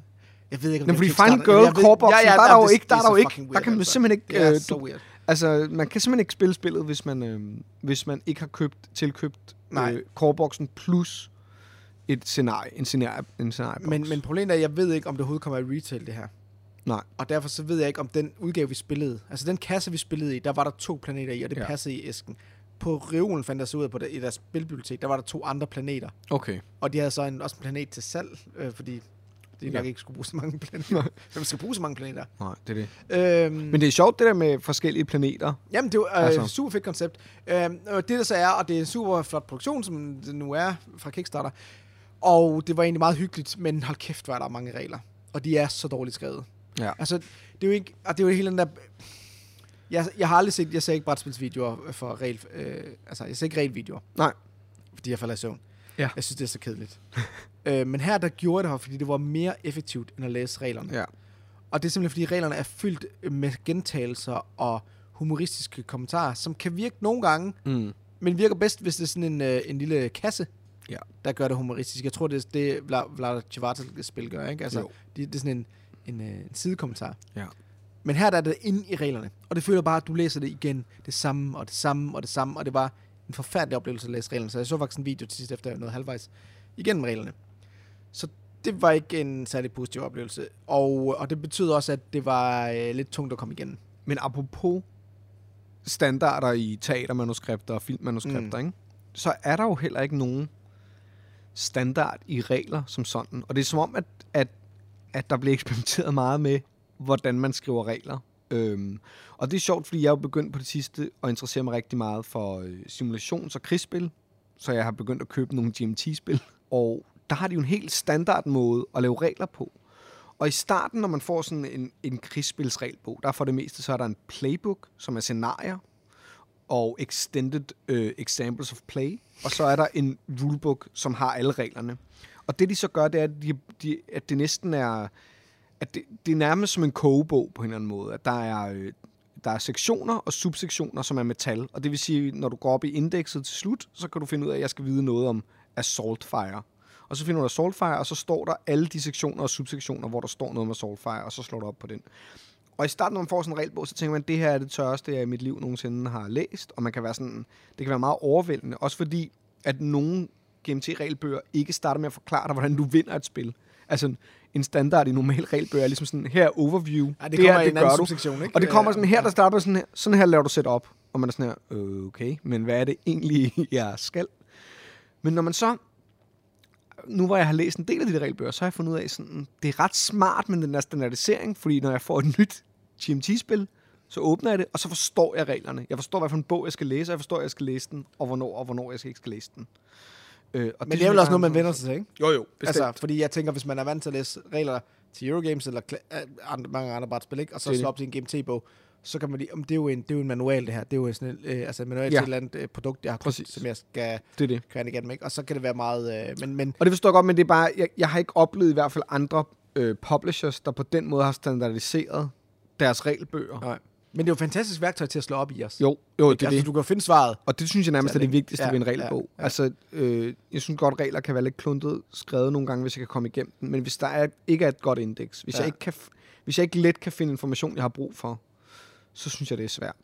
[SPEAKER 2] Jeg ved ikke, om
[SPEAKER 1] Men fordi Final Girl
[SPEAKER 2] Jeg ved-
[SPEAKER 1] core-boxen, der er der jo ikke, der er der jo ikke, der kan man
[SPEAKER 2] altså.
[SPEAKER 1] simpelthen ikke,
[SPEAKER 2] er
[SPEAKER 1] øh, du,
[SPEAKER 2] weird.
[SPEAKER 1] Altså, man kan simpelthen ikke spille spillet, hvis man, øh, hvis man ikke har købt, tilkøbt
[SPEAKER 2] Nej.
[SPEAKER 1] øh, core-boxen plus et scenarie, en scenarie, en scenariebox.
[SPEAKER 2] Men, men problemet er, at jeg ved ikke, om det overhovedet kommer i retail, det her.
[SPEAKER 1] Nej.
[SPEAKER 2] Og derfor så ved jeg ikke, om den udgave, vi spillede, altså den kasse, vi spillede i, der var der to planeter i, og det
[SPEAKER 1] Ja.
[SPEAKER 2] passede i æsken. På reolen fandt jeg så ud af, på der, i deres spilbibliotek, der var der to andre planeter.
[SPEAKER 1] Okay.
[SPEAKER 2] Og de havde så en, også en planet til salg, øh, fordi de nok
[SPEAKER 1] Ja.
[SPEAKER 2] ikke skulle bruge så mange planeter. Hvem skal bruge så mange planeter?
[SPEAKER 1] Nej, det er det.
[SPEAKER 2] Øhm,
[SPEAKER 1] Men det er sjovt, det der med forskellige planeter.
[SPEAKER 2] Jamen, det er øh,
[SPEAKER 1] altså.
[SPEAKER 2] super fedt koncept. Øhm, og det der så er, og det er en super flot produktion, som det nu er fra Kickstarter. Og det var egentlig meget hyggeligt, men hold kæft, var der mange regler. Og de er så dårligt skrevet.
[SPEAKER 1] Ja.
[SPEAKER 2] Altså, det er jo ikke, og det er jo hele den der... Jeg, jeg har aldrig set, jeg ser ikke brætspilsvideoer for regel, øh, altså jeg ser ikke regelvideoer.
[SPEAKER 1] Nej.
[SPEAKER 2] Fordi jeg falder i søvn.
[SPEAKER 1] Ja.
[SPEAKER 2] Jeg synes, det er så kedeligt. øh, men her, der gjorde det her, fordi det var mere effektivt, end at læse reglerne.
[SPEAKER 1] Ja.
[SPEAKER 2] Og det er simpelthen, fordi reglerne er fyldt med gentagelser og humoristiske kommentarer, som kan virke nogle gange,
[SPEAKER 1] Mm.
[SPEAKER 2] men virker bedst, hvis det er sådan en, øh, en lille kasse,
[SPEAKER 1] Ja.
[SPEAKER 2] der gør det humoristisk. Jeg tror, det er det, Vla- Vlad Chivartel-spil gør, ikke? Altså, det, det er sådan en, en, øh, en sidekommentar.
[SPEAKER 1] Ja.
[SPEAKER 2] Men her der er det inde i reglerne, og det føler bare, at du læser det igen, det samme, og det samme, og det samme, og det var en forfærdelig oplevelse at læse reglerne. Så jeg så faktisk en video til sidst efter nåede halvvejs igennem reglerne. Så det var ikke en særlig positiv oplevelse. Og, og det betød også, at det var øh, lidt tungt at komme igennem.
[SPEAKER 1] Men apropos standarder i teatermanuskripter og filmmanuskripter, mm. ikke? så er der jo heller ikke nogen standard i regler som sådan. Og det er som om, at, at, at der bliver eksperimenteret meget med, hvordan man skriver regler. Øhm, og det er sjovt, fordi jeg er begyndt på det sidste at interessere mig rigtig meget for øh, simulations- og krigsspil. Så jeg har begyndt at købe nogle GMT-spil. Og der har de jo en helt standard måde at lave regler på. Og i starten, når man får sådan en, en krigsspilsregelbog, der for det meste, så er der en playbook, som er scenarier, og extended øh, examples of play, og så er der en rulebook, som har alle reglerne. Og det de så gør, det er, at, de, de, at det næsten er, at det, det er nærmest som en kogebog på en eller anden måde, at der er, øh, der er sektioner og subsektioner, som er metal, og det vil sige, når du går op i indekset til slut, så kan du finde ud af, at jeg skal vide noget om assault fire. Og så finder du assault fire, og så står der alle de sektioner og subsektioner, hvor der står noget om assault fire, og så slår du op på den. Og i starten, når man får sådan en regelbog, så tænker man, at det her er det tørreste, jeg i mit liv nogensinde har læst. Og man kan være sådan, det kan være meget overvældende. Også fordi, at nogle GMT-regelbøger ikke starter med at forklare dig, hvordan du vinder et spil. Altså, en standard i normal regelbøger er ligesom sådan, her er overview.
[SPEAKER 2] Ja, det,
[SPEAKER 1] det
[SPEAKER 2] kommer
[SPEAKER 1] her,
[SPEAKER 2] i
[SPEAKER 1] det
[SPEAKER 2] en anden
[SPEAKER 1] gør du.
[SPEAKER 2] subsektion, ikke?
[SPEAKER 1] Og det kommer
[SPEAKER 2] Øh,
[SPEAKER 1] sådan her, der starter sådan her, sådan her laver du set op. Og man er sådan her, øh, okay, men hvad er det egentlig, jeg skal? Men når man så, nu hvor jeg har læst en del af de der regelbøger, så har jeg fundet ud af, sådan, det er ret smart med den der standardisering, fordi når jeg får et nyt GMT-spil, så åbner jeg det, og så forstår jeg reglerne. Jeg forstår, hvad for en bog jeg skal læse, og jeg forstår, at jeg skal læse den, og hvornår og hvornår jeg skal ikke skal læse den. Øh, og
[SPEAKER 2] Men det er vel også noget, man vender sig til, ikke?
[SPEAKER 1] Jo, jo, bestemt.
[SPEAKER 2] Altså, fordi jeg tænker, hvis man er vant til at læse regler til Eurogames eller øh, andre, mange andre brætspil, ikke? og så slå op til en GMT-bog, så kan man lige, om det er jo en, det er jo en manual, det her. Det er jo sådan en, øh, altså en manual
[SPEAKER 1] Ja.
[SPEAKER 2] til et eller andet øh, produkt, jeg har købt, som jeg skal
[SPEAKER 1] Det er det.
[SPEAKER 2] køre igennem, ikke? Og så kan det være meget, øh, men, men
[SPEAKER 1] Og det forstår jeg godt, men det er bare, jeg, jeg har ikke oplevet i hvert fald andre øh, publishers, der på den måde har standardiseret deres regelbøger.
[SPEAKER 2] Nej. Men det er jo et fantastisk værktøj til at slå op i os.
[SPEAKER 1] Jo, jo det er
[SPEAKER 2] altså,
[SPEAKER 1] det.
[SPEAKER 2] du kan finde svaret.
[SPEAKER 1] Og det synes jeg nærmest
[SPEAKER 2] Så
[SPEAKER 1] er det vigtigste
[SPEAKER 2] ja,
[SPEAKER 1] ved en regelbog.
[SPEAKER 2] ja, ja.
[SPEAKER 1] Altså, øh, jeg synes godt, regler kan være lidt kluntet skrevet nogle gange, hvis jeg kan komme igennem den. Men hvis der er, ikke er et godt indeks, hvis,
[SPEAKER 2] Ja.
[SPEAKER 1] jeg ikke kan, hvis jeg ikke let kan finde information, jeg har brug for, så synes jeg, det er svært.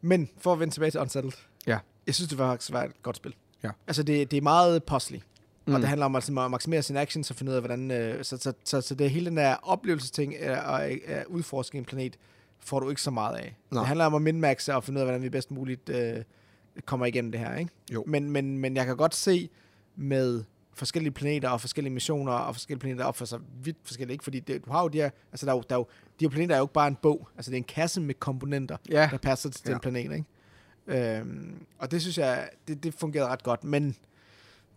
[SPEAKER 2] Men for at vende tilbage til Unsettled.
[SPEAKER 1] Ja.
[SPEAKER 2] Jeg synes, det var faktisk var et godt spil.
[SPEAKER 1] Ja.
[SPEAKER 2] Altså, det, det er meget puzzly. Mm. Og det handler om altså, at maksimere sin actions og finde ud af, hvordan... Øh, så, så, så, så det er hele den der oplevelsesting af at at udforske en planet, får du ikke så meget af.
[SPEAKER 1] Nå.
[SPEAKER 2] Det handler om at minmaxe og finde ud af, hvordan vi bedst muligt øh, kommer igennem det her. Ikke?
[SPEAKER 1] Jo.
[SPEAKER 2] Men, men, men jeg kan godt se med forskellige planeter og forskellige missioner og forskellige planeter, opfører sig vidt forskelligt. Ikke? Fordi det, du har jo de her... Altså, der er jo, der er jo, de her planeter er jo ikke bare en bog. Altså, det er en kasse med komponenter
[SPEAKER 1] Ja,
[SPEAKER 2] der passer til. Ja. den planet, ikke? Øhm, og det synes jeg, det, det fungerede ret godt, men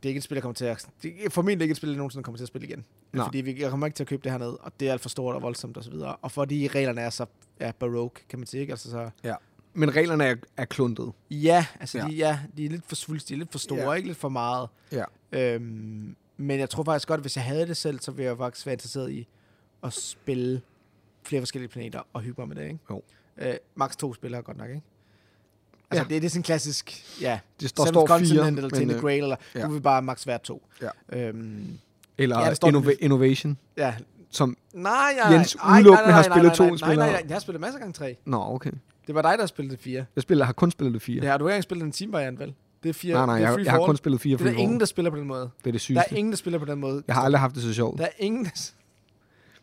[SPEAKER 2] det er ikke et spil, jeg kommer til at... Det er formentlig ikke et spil, jeg nogensinde kommer til at spille igen.
[SPEAKER 1] Nej.
[SPEAKER 2] Fordi vi, jeg kommer ikke til at købe det her ned, og det er alt for stort og voldsomt og så videre. Og fordi reglerne er så ja, baroque, kan man sige, ikke? Altså så...
[SPEAKER 1] men reglerne er, er kluntet.
[SPEAKER 2] Ja, altså ja.
[SPEAKER 1] Ja.
[SPEAKER 2] De, ja, de er lidt for svulstige, lidt for store,
[SPEAKER 1] Ja.
[SPEAKER 2] ikke lidt for meget.
[SPEAKER 1] Ja.
[SPEAKER 2] Øhm, men jeg tror faktisk godt, at hvis jeg havde det selv, så ville jeg faktisk være interesseret i at spille flere forskellige planeter og hygge mig med det, ikke?
[SPEAKER 1] Jo.
[SPEAKER 2] Øh, max to spillere godt nok, ikke? Altså,
[SPEAKER 1] Ja.
[SPEAKER 2] det, det er sådan en klassisk, ja,
[SPEAKER 1] Det står,
[SPEAKER 2] Seventh
[SPEAKER 1] står fire,
[SPEAKER 2] eller Tainted
[SPEAKER 1] øh,
[SPEAKER 2] Grail, eller
[SPEAKER 1] ja.
[SPEAKER 2] du vil bare max være to.
[SPEAKER 1] Ja.
[SPEAKER 2] Øhm,
[SPEAKER 1] eller
[SPEAKER 2] Ja, der står
[SPEAKER 1] innova- Innovation,
[SPEAKER 2] ja.
[SPEAKER 1] som...
[SPEAKER 2] Nej, nej,
[SPEAKER 1] Jens udelukkende har spillet to
[SPEAKER 2] nej, nej,
[SPEAKER 1] spillere.
[SPEAKER 2] Nej, nej, jeg har spillet masser af gange tre.
[SPEAKER 1] Nå, okay.
[SPEAKER 2] Det var dig, der spillede fire.
[SPEAKER 1] Jeg, spiller, har kun spillet det fire.
[SPEAKER 2] Ja, du har ikke engang spillet en team-variant, vel? Det er fire.
[SPEAKER 1] nej, nej,
[SPEAKER 2] det er
[SPEAKER 1] jeg, jeg har kun spillet fire
[SPEAKER 2] Det er der ingen, der spiller på den måde.
[SPEAKER 1] Det er det
[SPEAKER 2] Der
[SPEAKER 1] sygeste.
[SPEAKER 2] er ingen, der spiller på den måde.
[SPEAKER 1] Jeg har aldrig haft det så sjovt.
[SPEAKER 2] Der er ingen, der,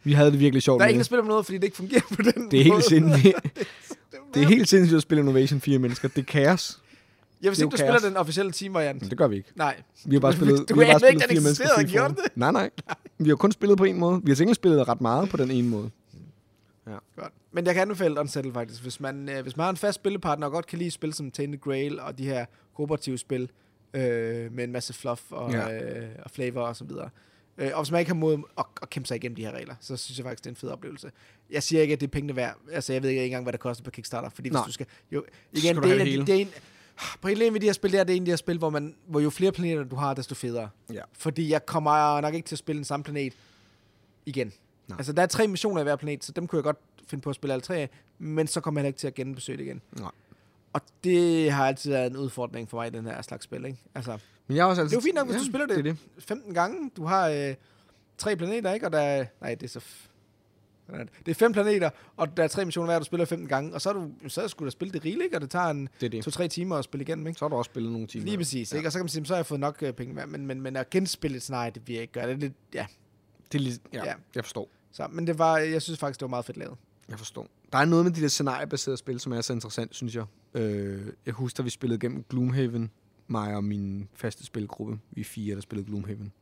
[SPEAKER 1] Vi havde det virkelig sjovt
[SPEAKER 2] der er
[SPEAKER 1] med
[SPEAKER 2] ingen, der
[SPEAKER 1] det.
[SPEAKER 2] spiller på noget, fordi det ikke fungerer på den
[SPEAKER 1] Det er
[SPEAKER 2] måde.
[SPEAKER 1] helt sindssygt. Det er helt sindssygt at spille Innovation 4 mennesker. Det er kaos.
[SPEAKER 2] Ja,
[SPEAKER 1] det er
[SPEAKER 2] ikke du
[SPEAKER 1] jo
[SPEAKER 2] spiller
[SPEAKER 1] kaos.
[SPEAKER 2] den officielle team-variant.
[SPEAKER 1] Men det gør vi ikke.
[SPEAKER 2] Nej.
[SPEAKER 1] Vi har bare spillet,
[SPEAKER 2] du
[SPEAKER 1] vi har bare
[SPEAKER 2] ikke,
[SPEAKER 1] spillet
[SPEAKER 2] den
[SPEAKER 1] fire mennesker
[SPEAKER 2] gjorde
[SPEAKER 1] all. Nej, nej. Vi har kun spillet på en måde. Vi har gengæld spillet ret meget på den ene måde.
[SPEAKER 2] Godt. Men jeg kan anbefale Unsettled faktisk, hvis man, øh, hvis man har en fast spillepartner og godt kan lide spille som Tainted Grail og de her kooperative spil øh, med en masse fluff og,
[SPEAKER 1] Ja.
[SPEAKER 2] ja. øh, og flavor og så videre. Øh, og hvis man ikke har mod at, at kæmpe sig igennem de her regler, så synes jeg faktisk, det er en fed oplevelse. Jeg siger ikke, at det er pengene værd. Altså, jeg ved ikke engang, hvad det koster på Kickstarter. Fordi hvis
[SPEAKER 1] Nej.
[SPEAKER 2] du skal... Jo,
[SPEAKER 1] skal
[SPEAKER 2] igen,
[SPEAKER 1] du
[SPEAKER 2] det er, en,
[SPEAKER 1] det
[SPEAKER 2] de- det er en, på en ved de her spil, der, det er en af de her spil, hvor, man, hvor jo flere planeter du har, desto federe.
[SPEAKER 1] Ja.
[SPEAKER 2] Fordi jeg kommer nok ikke til at spille den samme planet igen.
[SPEAKER 1] Nej.
[SPEAKER 2] Altså, der er tre missioner i hver planet, så dem kunne jeg godt finde på at spille alle tre af, men så kommer jeg heller ikke til at genbesøge det igen.
[SPEAKER 1] Nej.
[SPEAKER 2] Og det har altid været en udfordring for mig i den her slags spil, ikke? Altså,
[SPEAKER 1] Men jeg har også altid...
[SPEAKER 2] Det er jo fint nok, hvis du spiller det.
[SPEAKER 1] det, er det.
[SPEAKER 2] 15 gange, du har øh, tre planeter, ikke? Og der er, nej, det er så... F- er det? er fem planeter, og der er tre missioner hver, du spiller 15 gange, og så er du så er du da spille det rigeligt? Og det tager en
[SPEAKER 1] er
[SPEAKER 2] to-tre timer at spille igennem, ikke?
[SPEAKER 1] Så har du også spillet nogle timer.
[SPEAKER 2] Lige præcis,
[SPEAKER 1] Ja.
[SPEAKER 2] ikke? Og så kan man sige, så har jeg fået nok øh, penge med, men, men, men at genspille et scenarie, det vil jeg ikke gøre. Det er lidt, ja.
[SPEAKER 1] Det er lige, ja,
[SPEAKER 2] Ja.
[SPEAKER 1] ja, jeg forstår.
[SPEAKER 2] Så, men det var, jeg synes faktisk, det var meget fedt lavet.
[SPEAKER 1] Jeg forstår. Der er noget med de der scenariebaserede spil, som er så interessant, synes jeg. Øh, jeg husker, da vi spillede gennem Gloomhaven, mig og min faste spilgruppe. Vi fire, der spillede Gloomhaven.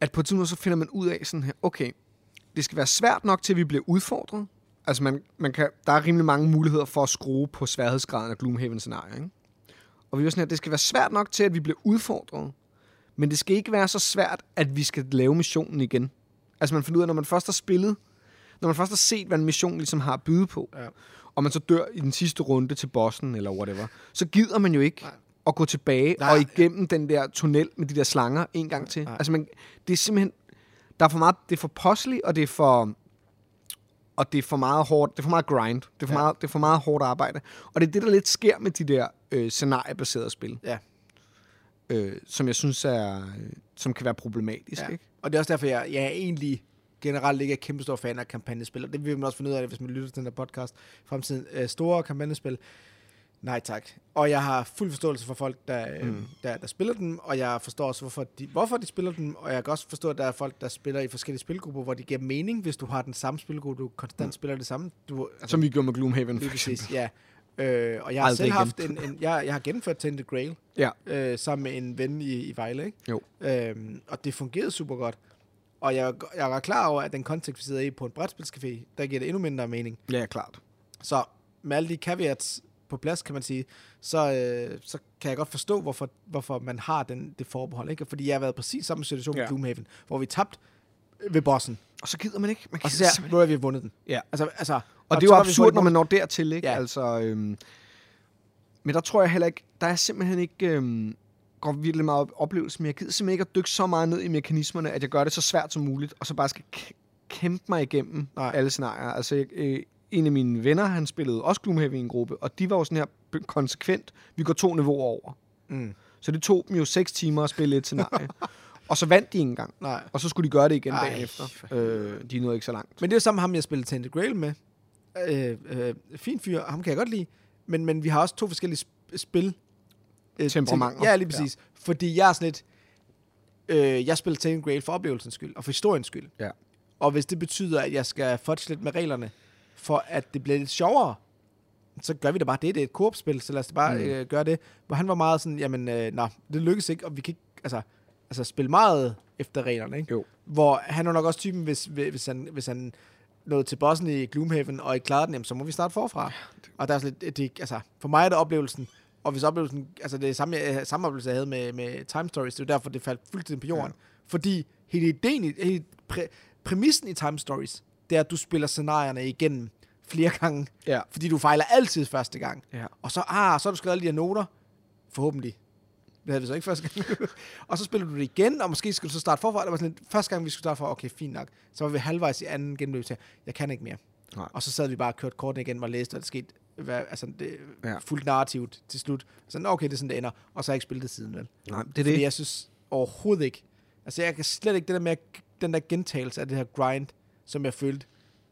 [SPEAKER 1] At på et tidspunkt, så finder man ud af sådan her, okay, det skal være svært nok til, at vi bliver udfordret. Altså, man, man kan, der er rimelig mange muligheder for at skrue på sværhedsgraden af Gloomhaven scenarie, ikke? Og vi var sådan her, det skal være svært nok til, at vi bliver udfordret. Men det skal ikke være så svært, at vi skal lave missionen igen. Altså, man finder ud af, når man først har spillet når man først har set, hvad en mission ligesom har at byde på,
[SPEAKER 2] Ja
[SPEAKER 1] og man så dør i den sidste runde til bossen, eller whatever, så gider man jo ikke
[SPEAKER 2] Nej.
[SPEAKER 1] at gå tilbage
[SPEAKER 2] Nej.
[SPEAKER 1] og igennem den der tunnel med de der slanger en gang til.
[SPEAKER 2] Nej.
[SPEAKER 1] Altså, man, det er simpelthen, der er for meget, det er for postly, og det er for, og det er for meget hårdt, det er for meget grind, det er for,
[SPEAKER 2] Ja.
[SPEAKER 1] ja. meget, det er for meget hårdt arbejde. Og det er det, der lidt sker med de der øh, scenariebaserede spil,
[SPEAKER 2] Ja.
[SPEAKER 1] øh, som jeg synes er, øh, som kan være problematisk,
[SPEAKER 2] Ja.
[SPEAKER 1] ikke?
[SPEAKER 2] Og det er også derfor, jeg, jeg er egentlig generelt ikke er kæmpe stor fan af kampagnespil, og det vil man også finde ud af, hvis man lytter til den her podcast i fremtiden. Øh, store kampagnespil, nej tak. Og jeg har fuld forståelse for folk, der, øh,
[SPEAKER 1] Mm.
[SPEAKER 2] der, der spiller dem, og jeg forstår også, hvorfor de, hvorfor de spiller dem, og jeg kan også forstå, at der er folk, der spiller i forskellige spilgrupper, hvor det giver mening, hvis du har den samme spilgruppe, du konstant spiller det samme. Du, altså,
[SPEAKER 1] Som vi gjorde med Gloomhaven, for eksempel.
[SPEAKER 2] ja. Øh, og jeg har
[SPEAKER 1] Aldrig
[SPEAKER 2] selv
[SPEAKER 1] igen.
[SPEAKER 2] haft en, en jeg, jeg har gennemført Tainted Grail
[SPEAKER 1] Ja.
[SPEAKER 2] øh, sammen med en ven i, i Vejle, ikke?
[SPEAKER 1] Jo.
[SPEAKER 2] Øhm, og det fungerede super godt. Og jeg, jeg var klar over, at den kontekst, vi sidder i på en brætspilscafé, der giver det endnu mindre mening.
[SPEAKER 1] Ja, klart.
[SPEAKER 2] Så med alle de caveats på plads, kan man sige, så, øh, så kan jeg godt forstå, hvorfor, hvorfor man har den, det forbehold. Ikke? Fordi jeg har været præcis samme situation ja. Med Gloomhaven, hvor vi tabte ved bossen.
[SPEAKER 1] Og så gider man ikke. Man
[SPEAKER 2] Og så siger nu har vi vundet den.
[SPEAKER 1] Ja.
[SPEAKER 2] Altså, altså,
[SPEAKER 1] Og det er jo absurd, når man når dertil, ikke?
[SPEAKER 2] Ja.
[SPEAKER 1] Altså, øhm, men der tror jeg heller ikke, der er simpelthen ikke, øhm, går virkelig meget op- oplevelse, men jeg gider simpelthen ikke at dykke så meget ned i mekanismerne, at jeg gør det så svært som muligt, og så bare skal kæmpe mig igennem
[SPEAKER 2] Nej.
[SPEAKER 1] Alle scenarier. Altså, jeg, øh, en af mine venner, han spillede også Gloomhaven i en gruppe, og de var jo sådan her konsekvent, vi går to niveauer over.
[SPEAKER 2] Mm.
[SPEAKER 1] Så det tog dem jo seks timer at spille et scenarie. og så vandt de ikke engang.
[SPEAKER 2] Nej.
[SPEAKER 1] Og så skulle de gøre det igen
[SPEAKER 2] Ej,
[SPEAKER 1] dagen efter. Øh, de nåede ikke så langt.
[SPEAKER 2] Men det er jo sammen ham, jeg spillede Tainted Grail med. Øh, øh, fin fyr, ham kan jeg godt lide. Men, men vi har også to forskellige sp- spil. Øh,
[SPEAKER 1] Temperamenter.
[SPEAKER 2] Ja, lige præcis. Ja. Fordi jeg er sådan lidt... Øh, jeg spiller Tainted Grail for oplevelsens skyld, og for historiens skyld.
[SPEAKER 1] Ja.
[SPEAKER 2] Og hvis det betyder, at jeg skal fudge lidt med reglerne, for at det bliver lidt sjovere, så gør vi det bare det. Det er et koop-spil, så lad os bare
[SPEAKER 1] Mm.
[SPEAKER 2] øh, gøre det. Hvor han var meget sådan, jamen, øh, nå, det lykkes ikke, og vi kan ikke, altså, altså spille meget efter reglerne, ikke?
[SPEAKER 1] Jo.
[SPEAKER 2] Hvor han er nok også typen, hvis, hvis, han, hvis han nåede til bossen i Gloomhaven, og ikke klarede den, jamen, så må vi starte forfra. Og der er sådan lidt, det, altså, for mig er det oplevelsen, og hvis oplevelsen, altså det er samme, samme oplevelse, jeg havde med, med Time Stories, det er jo derfor, det faldt fuldstændig på jorden.
[SPEAKER 1] Ja.
[SPEAKER 2] Fordi hele ideen, i- hele præ, præmissen i Time Stories, det er, at du spiller scenarierne igennem flere gange,
[SPEAKER 1] Ja.
[SPEAKER 2] fordi du fejler altid første gang.
[SPEAKER 1] Ja.
[SPEAKER 2] Og så, ah, så har du skrevet alle de her noter, forhåbentlig. Det havde vi så ikke første gang. og så spiller du det igen, og måske skal du så starte forfra. Det var sådan første gang, vi skulle starte for, okay, fint nok. Så var vi halvvejs i anden gennemløb til, jeg kan ikke mere.
[SPEAKER 1] Nej.
[SPEAKER 2] Og så sad vi bare og kørte kortene igen og læste, hvad der skete. Hvad, altså, det,
[SPEAKER 1] Ja.
[SPEAKER 2] fuldt narrativt til slut. Så okay, det er sådan, det ender. Og så har jeg ikke spillet det siden, vel?
[SPEAKER 1] Nej, det er
[SPEAKER 2] Fordi
[SPEAKER 1] det.
[SPEAKER 2] jeg synes overhovedet ikke... Altså, jeg kan slet ikke det der med, den der gentagelse af det her grind, som jeg følte,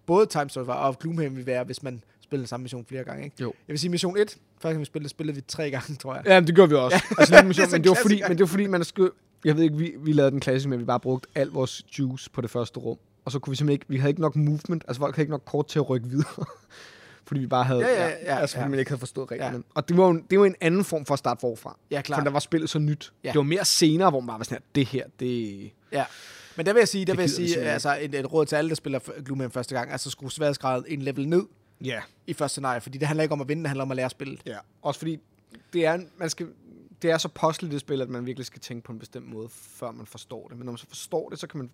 [SPEAKER 2] både Time Story var, og Gloomhaven ville være, hvis man spillede den samme mission flere gange, ikke?
[SPEAKER 1] Jo.
[SPEAKER 2] Jeg vil sige, mission 1, første gang vi spillede, spillede vi tre gange, tror jeg.
[SPEAKER 1] Ja, det gør vi også. Ja. Altså, det er
[SPEAKER 2] Det
[SPEAKER 1] men, det var fordi, men det var fordi, man skulle... Jeg ved ikke, vi, vi lavede den klassiske, men vi bare brugte al vores juice på det første rum. Og så kunne vi simpelthen ikke... Vi havde ikke nok movement. Altså, folk havde ikke nok kort til at rykke videre. Fordi vi bare havde...
[SPEAKER 2] Ja, ja, ja,
[SPEAKER 1] altså, fordi
[SPEAKER 2] ja.
[SPEAKER 1] man ikke havde forstået reglerne. Ja. Og det var, jo, det var en anden form for at starte forfra.
[SPEAKER 2] Ja,
[SPEAKER 1] For
[SPEAKER 2] klart.
[SPEAKER 1] der var spillet så nyt.
[SPEAKER 2] Ja.
[SPEAKER 1] Det var mere senere, hvor man bare var sådan her, det her, det...
[SPEAKER 2] Ja. Men der vil jeg sige, der
[SPEAKER 1] Det
[SPEAKER 2] vil jeg sige altså et, et, råd til alle, der spiller Gloomhaven første gang, altså skru sværhedsgraden en level ned
[SPEAKER 1] Ja.
[SPEAKER 2] i første scenarie, fordi det handler ikke om at vinde, det handler om at lære spillet.
[SPEAKER 1] Ja. Også fordi, det er, man skal, det er så postligt det spil, at man virkelig skal tænke på en bestemt måde, før man forstår det. Men når man så forstår det, så kan man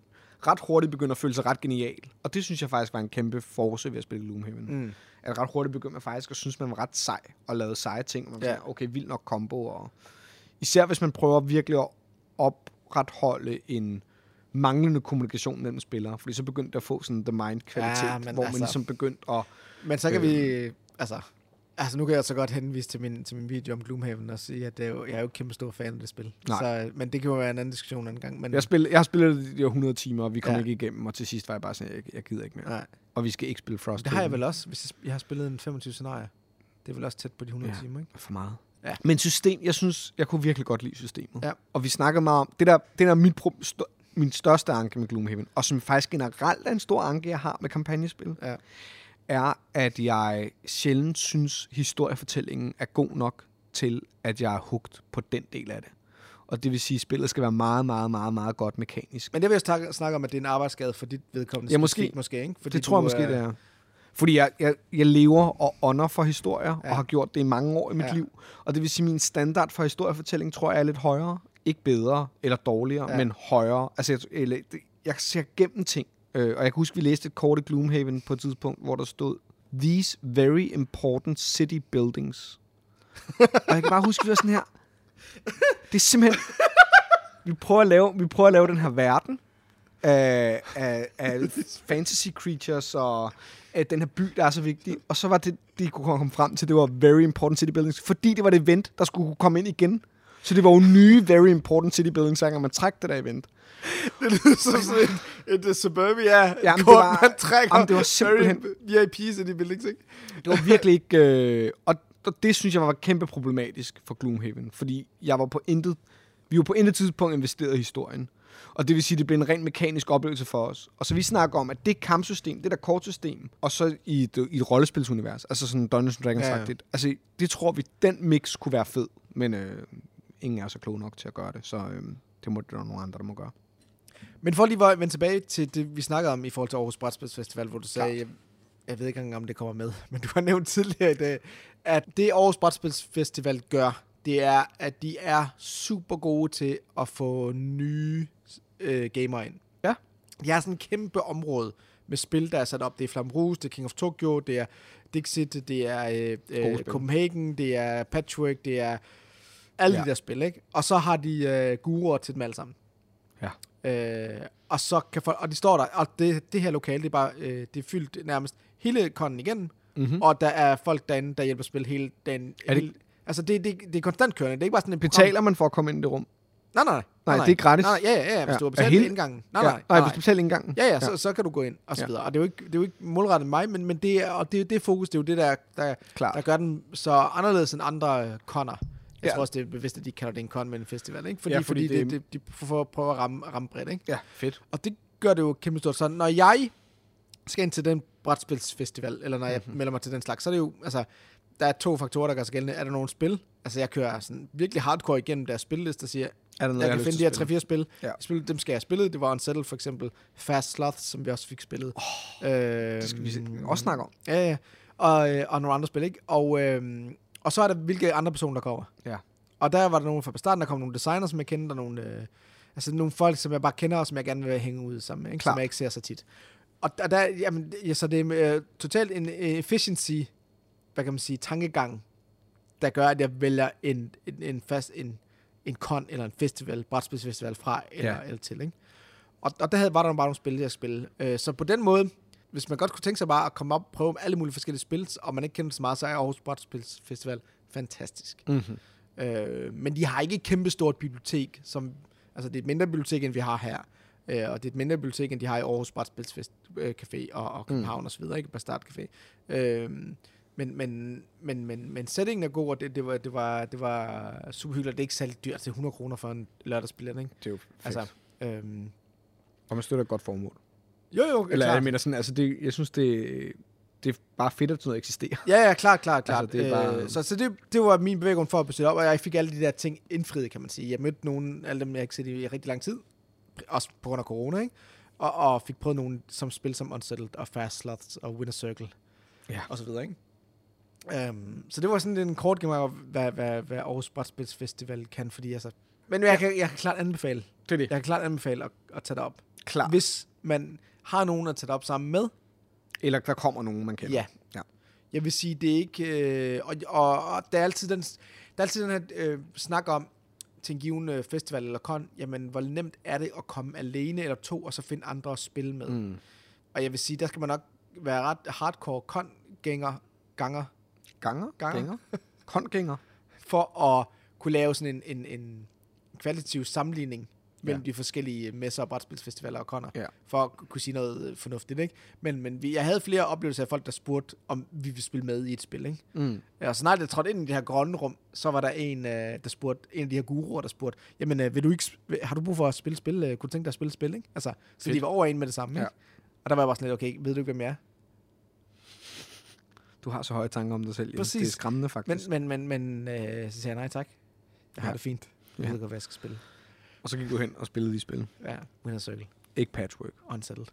[SPEAKER 1] ret hurtigt begynde at føle sig ret genial. Og det synes jeg faktisk var en kæmpe force ved at spille Gloomhaven. Mm. At ret hurtigt begyndte man faktisk at synes, man var ret sej og lavede seje ting. Man
[SPEAKER 2] Ja.
[SPEAKER 1] sådan, okay, vild nok combo. Og især hvis man prøver virkelig at opretholde en manglende kommunikation mellem spillere. Fordi så begyndte det at få sådan the mind kvalitet,
[SPEAKER 2] Ja,
[SPEAKER 1] hvor man
[SPEAKER 2] altså-
[SPEAKER 1] ligesom begyndte at...
[SPEAKER 2] Men så kan
[SPEAKER 1] Øh.
[SPEAKER 2] vi, altså, altså nu kan jeg så godt henvise til min, til min video om Gloomhaven og sige, at det er jo, jeg er jo ikke kæmpe stor fan af det spil.
[SPEAKER 1] Nej.
[SPEAKER 2] Så, men det kan jo være en anden diskussion en gang. Men,
[SPEAKER 1] Jeg, spil, jeg har spillet det de her 100 timer, og vi kom ja. Ikke igennem, og til sidst var jeg bare sådan, jeg, jeg gider ikke mere.
[SPEAKER 2] nej,
[SPEAKER 1] Og vi skal ikke spille Frost.
[SPEAKER 2] det har jeg vel også, hvis jeg, har spillet en 25 scenarier. Det er vel også tæt på de 100
[SPEAKER 1] Ja.
[SPEAKER 2] timer, ikke?
[SPEAKER 1] For meget.
[SPEAKER 2] Ja.
[SPEAKER 1] Men system, jeg synes, jeg kunne virkelig godt lide systemet.
[SPEAKER 2] Ja.
[SPEAKER 1] Og vi snakkede meget om, det der, det der er mit pro, st- min største anke med Gloomhaven, og som faktisk generelt er en stor anke, jeg har med kampagnespil,
[SPEAKER 2] Ja.
[SPEAKER 1] Er, at jeg sjældent synes, historiefortællingen er god nok til, at jeg er hugt på den del af det. Og det vil sige, at spillet skal være meget, meget, meget, meget godt mekanisk.
[SPEAKER 2] Men det vil jeg snakke, snakke om, at det er en arbejdsskade for dit vedkommende.
[SPEAKER 1] Ja, måske.
[SPEAKER 2] måske ikke? Fordi
[SPEAKER 1] det tror jeg måske,
[SPEAKER 2] øh,
[SPEAKER 1] det er. Fordi jeg, jeg, jeg lever og ånder for historier, ja. Og har gjort det i mange år i mit ja. Liv. Og det vil sige, at min standard for historiefortælling, tror jeg, er lidt højere. Ikke bedre eller dårligere, ja. Men højere. Altså, jeg, eller, jeg ser gennem ting. Øh, og jeg kan huske, vi læste et kort i Gloomhaven på et tidspunkt, hvor der stod, These very important city buildings. og jeg kan bare huske, vi var sådan her. Det er simpelthen... Vi prøver at lave, vi prøver at lave den her verden, af, af, af fantasy creatures og af den her by, der er så vigtig. Og så var det, de kunne komme frem til, det var very important city buildings, fordi det var det event, der skulle komme ind igen. Så det var jo nye very important city buildings, hver gang man trak det der event.
[SPEAKER 2] Det lyder som sådan et, et, suburbia
[SPEAKER 1] Jamen,
[SPEAKER 2] jamen,
[SPEAKER 1] det
[SPEAKER 2] kort,
[SPEAKER 1] var-
[SPEAKER 2] man trækker.
[SPEAKER 1] jamen, det var simpelthen-
[SPEAKER 2] VIP's i de buildings, ikke?
[SPEAKER 1] Det var virkelig ikke... Øh, og og det synes jeg var kæmpe problematisk for Gloomhaven, fordi jeg var på intet... Vi var på intet tidspunkt investeret i historien. Og det vil sige, at det blev en rent mekanisk oplevelse for os. Og så vi snakker om, at det kampsystem, det der kortsystem, og så i et, i et rollespilsunivers, altså sådan Dungeons Dragons
[SPEAKER 2] Ja,
[SPEAKER 1] ja,
[SPEAKER 2] ja.
[SPEAKER 1] ja. altså det tror vi, den mix kunne være fed. Men øh, ingen er så klog nok til at gøre det, så øh, det må der nogle andre, der må gøre.
[SPEAKER 2] Men for lige at vende tilbage til det, vi snakkede om i forhold til Aarhus Brætspilsfestival, hvor du sagde, jeg, jeg ved ikke engang, om det kommer med, men du har nævnt tidligere i dag, at det Aarhus Brætspilsfestival gør, det er, at de er super gode til at få nye øh, gamere ind.
[SPEAKER 1] Ja.
[SPEAKER 2] De har sådan et kæmpe område med spil, der er sat op. Det er Flamrouge, det er King of Tokyo, det er Dixit, det er øh, øh. Copenhagen, det er Patchwork, det er alle ja.
[SPEAKER 1] Ja.
[SPEAKER 2] de der spil, ikke? Og så har de øh, guruer til dem alle sammen.
[SPEAKER 1] Ja.
[SPEAKER 2] Øh, og så kan folk, og de står der, og det, det her lokale, det er bare, øh, det er fyldt nærmest hele konden igennem,
[SPEAKER 1] Mm-hmm.
[SPEAKER 2] og der er folk derinde, der hjælper at spille hele den.
[SPEAKER 1] Er det-
[SPEAKER 2] hele, altså, det, det, det er konstant kørende. Det er ikke bare sådan en
[SPEAKER 1] Betaler man for at komme ind i det rum?
[SPEAKER 2] Nej, nej,
[SPEAKER 1] Nej, det er gratis.
[SPEAKER 2] Nej, nej, ja, ja, ja, hvis
[SPEAKER 1] Ja.
[SPEAKER 2] du har
[SPEAKER 1] Er
[SPEAKER 2] betalt
[SPEAKER 1] hele-
[SPEAKER 2] indgangen. Nej,
[SPEAKER 1] ja.
[SPEAKER 2] nej,
[SPEAKER 1] nej, hvis du betaler indgangen.
[SPEAKER 2] Ja, ja, så, så kan du gå ind og så
[SPEAKER 1] Ja.
[SPEAKER 2] videre. Og det er jo ikke, det er jo ikke målrettet mig, men, men det er, og det, det fokus, det er jo det, der, der,
[SPEAKER 1] Klart.
[SPEAKER 2] der gør den så anderledes end andre øh, conner. Jeg
[SPEAKER 1] Ja.
[SPEAKER 2] tror også, det er bevidst, at de kalder det en con med en festival, ikke? Fordi,
[SPEAKER 1] Ja, fordi
[SPEAKER 2] fordi,
[SPEAKER 1] det-
[SPEAKER 2] det, de prøver, at ramme, ramme bredt, ikke?
[SPEAKER 1] Ja, fedt.
[SPEAKER 2] Og det gør det jo kæmpe stort. Så når jeg skal ind til den brætspilsfestival, eller når jeg
[SPEAKER 1] Mhm.
[SPEAKER 2] mm-hmm. melder mig til den slags, så er det jo, altså, der er to faktorer, der gør sig gældende. Er der nogle spil? Altså, jeg kører sådan virkelig hardcore igennem deres spilleliste og siger,
[SPEAKER 1] Er der noget,
[SPEAKER 2] jeg
[SPEAKER 1] har
[SPEAKER 2] kan finde de her
[SPEAKER 1] at spille?
[SPEAKER 2] 3-4 spil.
[SPEAKER 1] Ja.
[SPEAKER 2] Spil. Dem skal jeg have spillet. Det var Unsettled for eksempel. Fast Sloth, som vi også fik spillet. Oh, øh,
[SPEAKER 1] Det skal vi se- også snakke om.
[SPEAKER 2] Ja, ja. Og, øh, og nogle andre spil, ikke? Og, øh, og så er der, hvilke andre personer, der kommer.
[SPEAKER 1] Ja.
[SPEAKER 2] Og der var der nogle fra starten, der kom nogle designers, som jeg kendte, og nogle, øh, altså nogle folk, som jeg bare kender, og som jeg gerne vil hænge ud sammen med, ikke? Som jeg ikke ser så tit. Og, og der, jamen, ja, så det er øh, totalt en øh, efficiency, hvad kan man sige, tankegang, der gør, at jeg vælger en, en, en fast, en, en con eller en festival, brætspilsfestival fra eller,
[SPEAKER 1] ja.
[SPEAKER 2] eller til, ikke? Og, og der havde, var der bare nogle spil, jeg spille. Øh, så på den måde, hvis man godt kunne tænke sig bare at komme op og prøve alle mulige forskellige spil, og man ikke kender så meget, så er Aarhus Brætspilsfestival fantastisk.
[SPEAKER 1] Mm-hmm.
[SPEAKER 2] Øh, men de har ikke et kæmpe stort bibliotek, som, altså det er et mindre bibliotek, end vi har her. Øh, og det er et mindre bibliotek, end de har i Aarhus Brætspilsfest øh, Café og, og København mm. og så videre, ikke? Bastard Café. Øh, men, men, men, men, men settingen er god, og det, det, var, det, var, det var super hyggeligt. Det er ikke særlig dyrt. Er 100 kroner for en lørdagsbillet, ikke?
[SPEAKER 1] Det er jo fedt.
[SPEAKER 2] Altså,
[SPEAKER 1] Altså,
[SPEAKER 2] øhm,
[SPEAKER 1] og man støtter et godt formål.
[SPEAKER 2] Jo, jo,
[SPEAKER 1] Eller
[SPEAKER 2] klart.
[SPEAKER 1] jeg mener sådan, altså det, jeg synes, det, det er bare fedt, at sådan noget eksisterer.
[SPEAKER 2] Ja, ja, klart, klart, klart.
[SPEAKER 1] Altså, det er bare-
[SPEAKER 2] Øh, så så det, det var min bevæggrund for at besøge op, og jeg fik alle de der ting indfriet, kan man sige. Jeg mødte nogle, alle dem, jeg ikke set i, rigtig lang tid, også på grund af corona, ikke? Og, og fik prøvet nogle som spil som Unsettled og Fast Sloths og Winner Circle,
[SPEAKER 1] Ja.
[SPEAKER 2] og så videre, ikke? Um, så det var sådan en kort gennemgang af, hvad, hvad, hvad Aarhus Brætspilsfestival kan, fordi altså... Men jeg kan, jeg kan klart anbefale,
[SPEAKER 1] Det er det.
[SPEAKER 2] jeg kan klart anbefale at, at tage det op.
[SPEAKER 1] Klar.
[SPEAKER 2] Hvis man har nogen at tage det op sammen med,
[SPEAKER 1] Eller der kommer nogen, man kender.
[SPEAKER 2] Ja.
[SPEAKER 1] Ja.
[SPEAKER 2] Jeg vil sige, det er ikke... Øh, og, og, og der er altid den, der er altid den her øh, snak om, til en given øh, festival eller kon, jamen, hvor nemt er det at komme alene eller to, og så finde andre at spille med. Mm. Og jeg vil sige, der skal man nok være ret hardcore kon-gænger, ganger,
[SPEAKER 1] Ganger?
[SPEAKER 2] Ganger.
[SPEAKER 1] Gænger? Kontgænger?
[SPEAKER 2] for at kunne lave sådan en, en, en kvalitativ sammenligning mellem
[SPEAKER 1] Ja.
[SPEAKER 2] de forskellige messer og brætspilsfestivaler og koner,
[SPEAKER 1] Ja.
[SPEAKER 2] for at kunne sige noget øh, fornuftigt, ikke? Men, men vi, jeg havde flere oplevelser af folk, der spurgte, om vi ville spille med i et spil, ikke?
[SPEAKER 1] Mm.
[SPEAKER 2] Og så snart jeg trådte ind i det her grønne rum, så var der en, øh, der spurgte, en af de her guruer, der spurgte, jamen, øh, vil du ikke, har du brug for at spille spil? Kunne du tænke dig at spille spil, ikke? Altså, så
[SPEAKER 1] Fedt.
[SPEAKER 2] de var over en med det samme, ikke?
[SPEAKER 1] Ja.
[SPEAKER 2] Og der var jeg bare sådan lidt, okay, ved du ikke, hvem jeg er?
[SPEAKER 1] Du har så høje tanker om dig selv.
[SPEAKER 2] Præcis.
[SPEAKER 1] Det er skræmmende,
[SPEAKER 2] Men,
[SPEAKER 1] faktisk.
[SPEAKER 2] men, men, men øh, så siger jeg nej tak. Jeg har
[SPEAKER 1] Ja.
[SPEAKER 2] det fint. Jeg
[SPEAKER 1] Ja.
[SPEAKER 2] ved godt, hvad jeg skal spille.
[SPEAKER 1] Og så gik du hen og spillede de spil.
[SPEAKER 2] Ja, Winner Circle.
[SPEAKER 1] Ikke patchwork.
[SPEAKER 2] Unsettled.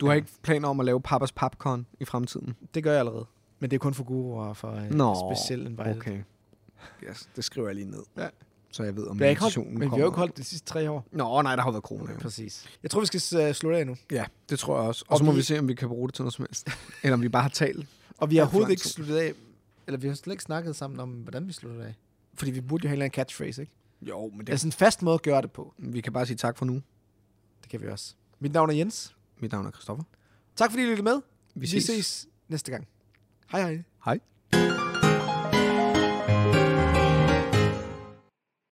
[SPEAKER 1] Du har
[SPEAKER 2] Ja.
[SPEAKER 1] ikke planer om at lave Pappas Popcorn i fremtiden?
[SPEAKER 2] Det gør jeg allerede. Men det er kun for guruer og for øh,
[SPEAKER 1] Nå,
[SPEAKER 2] speciel invited.
[SPEAKER 1] Okay. Yes, det skriver jeg lige ned.
[SPEAKER 2] Ja.
[SPEAKER 1] Så jeg ved, om
[SPEAKER 2] Vi holdt, men vi har jo
[SPEAKER 1] kommer.
[SPEAKER 2] ikke holdt de sidste tre år.
[SPEAKER 1] Nå, nej, der har været corona. jo.
[SPEAKER 2] Præcis. Jeg tror, vi skal uh, slutte af nu.
[SPEAKER 1] Ja, det tror jeg også. Og,
[SPEAKER 2] Og
[SPEAKER 1] så må
[SPEAKER 2] vi-
[SPEAKER 1] vi se, om vi kan bruge det til noget som helst. Eller om vi bare har talt.
[SPEAKER 2] Og vi har overhovedet ikke sluttet af, eller vi har slet ikke snakket sammen om, hvordan vi slutter af. Fordi vi burde jo have en catchphrase, ikke?
[SPEAKER 1] Jo, men
[SPEAKER 2] Det er sådan en fast måde at gøre det på.
[SPEAKER 1] vi kan bare sige tak for nu.
[SPEAKER 2] Det kan vi også. Mit navn er Jens.
[SPEAKER 1] Mit navn er Christoffer.
[SPEAKER 2] Tak fordi I lyttede med.
[SPEAKER 1] Vi
[SPEAKER 2] Vi
[SPEAKER 1] ses.
[SPEAKER 2] ses næste gang. Hej hej.
[SPEAKER 1] Hej.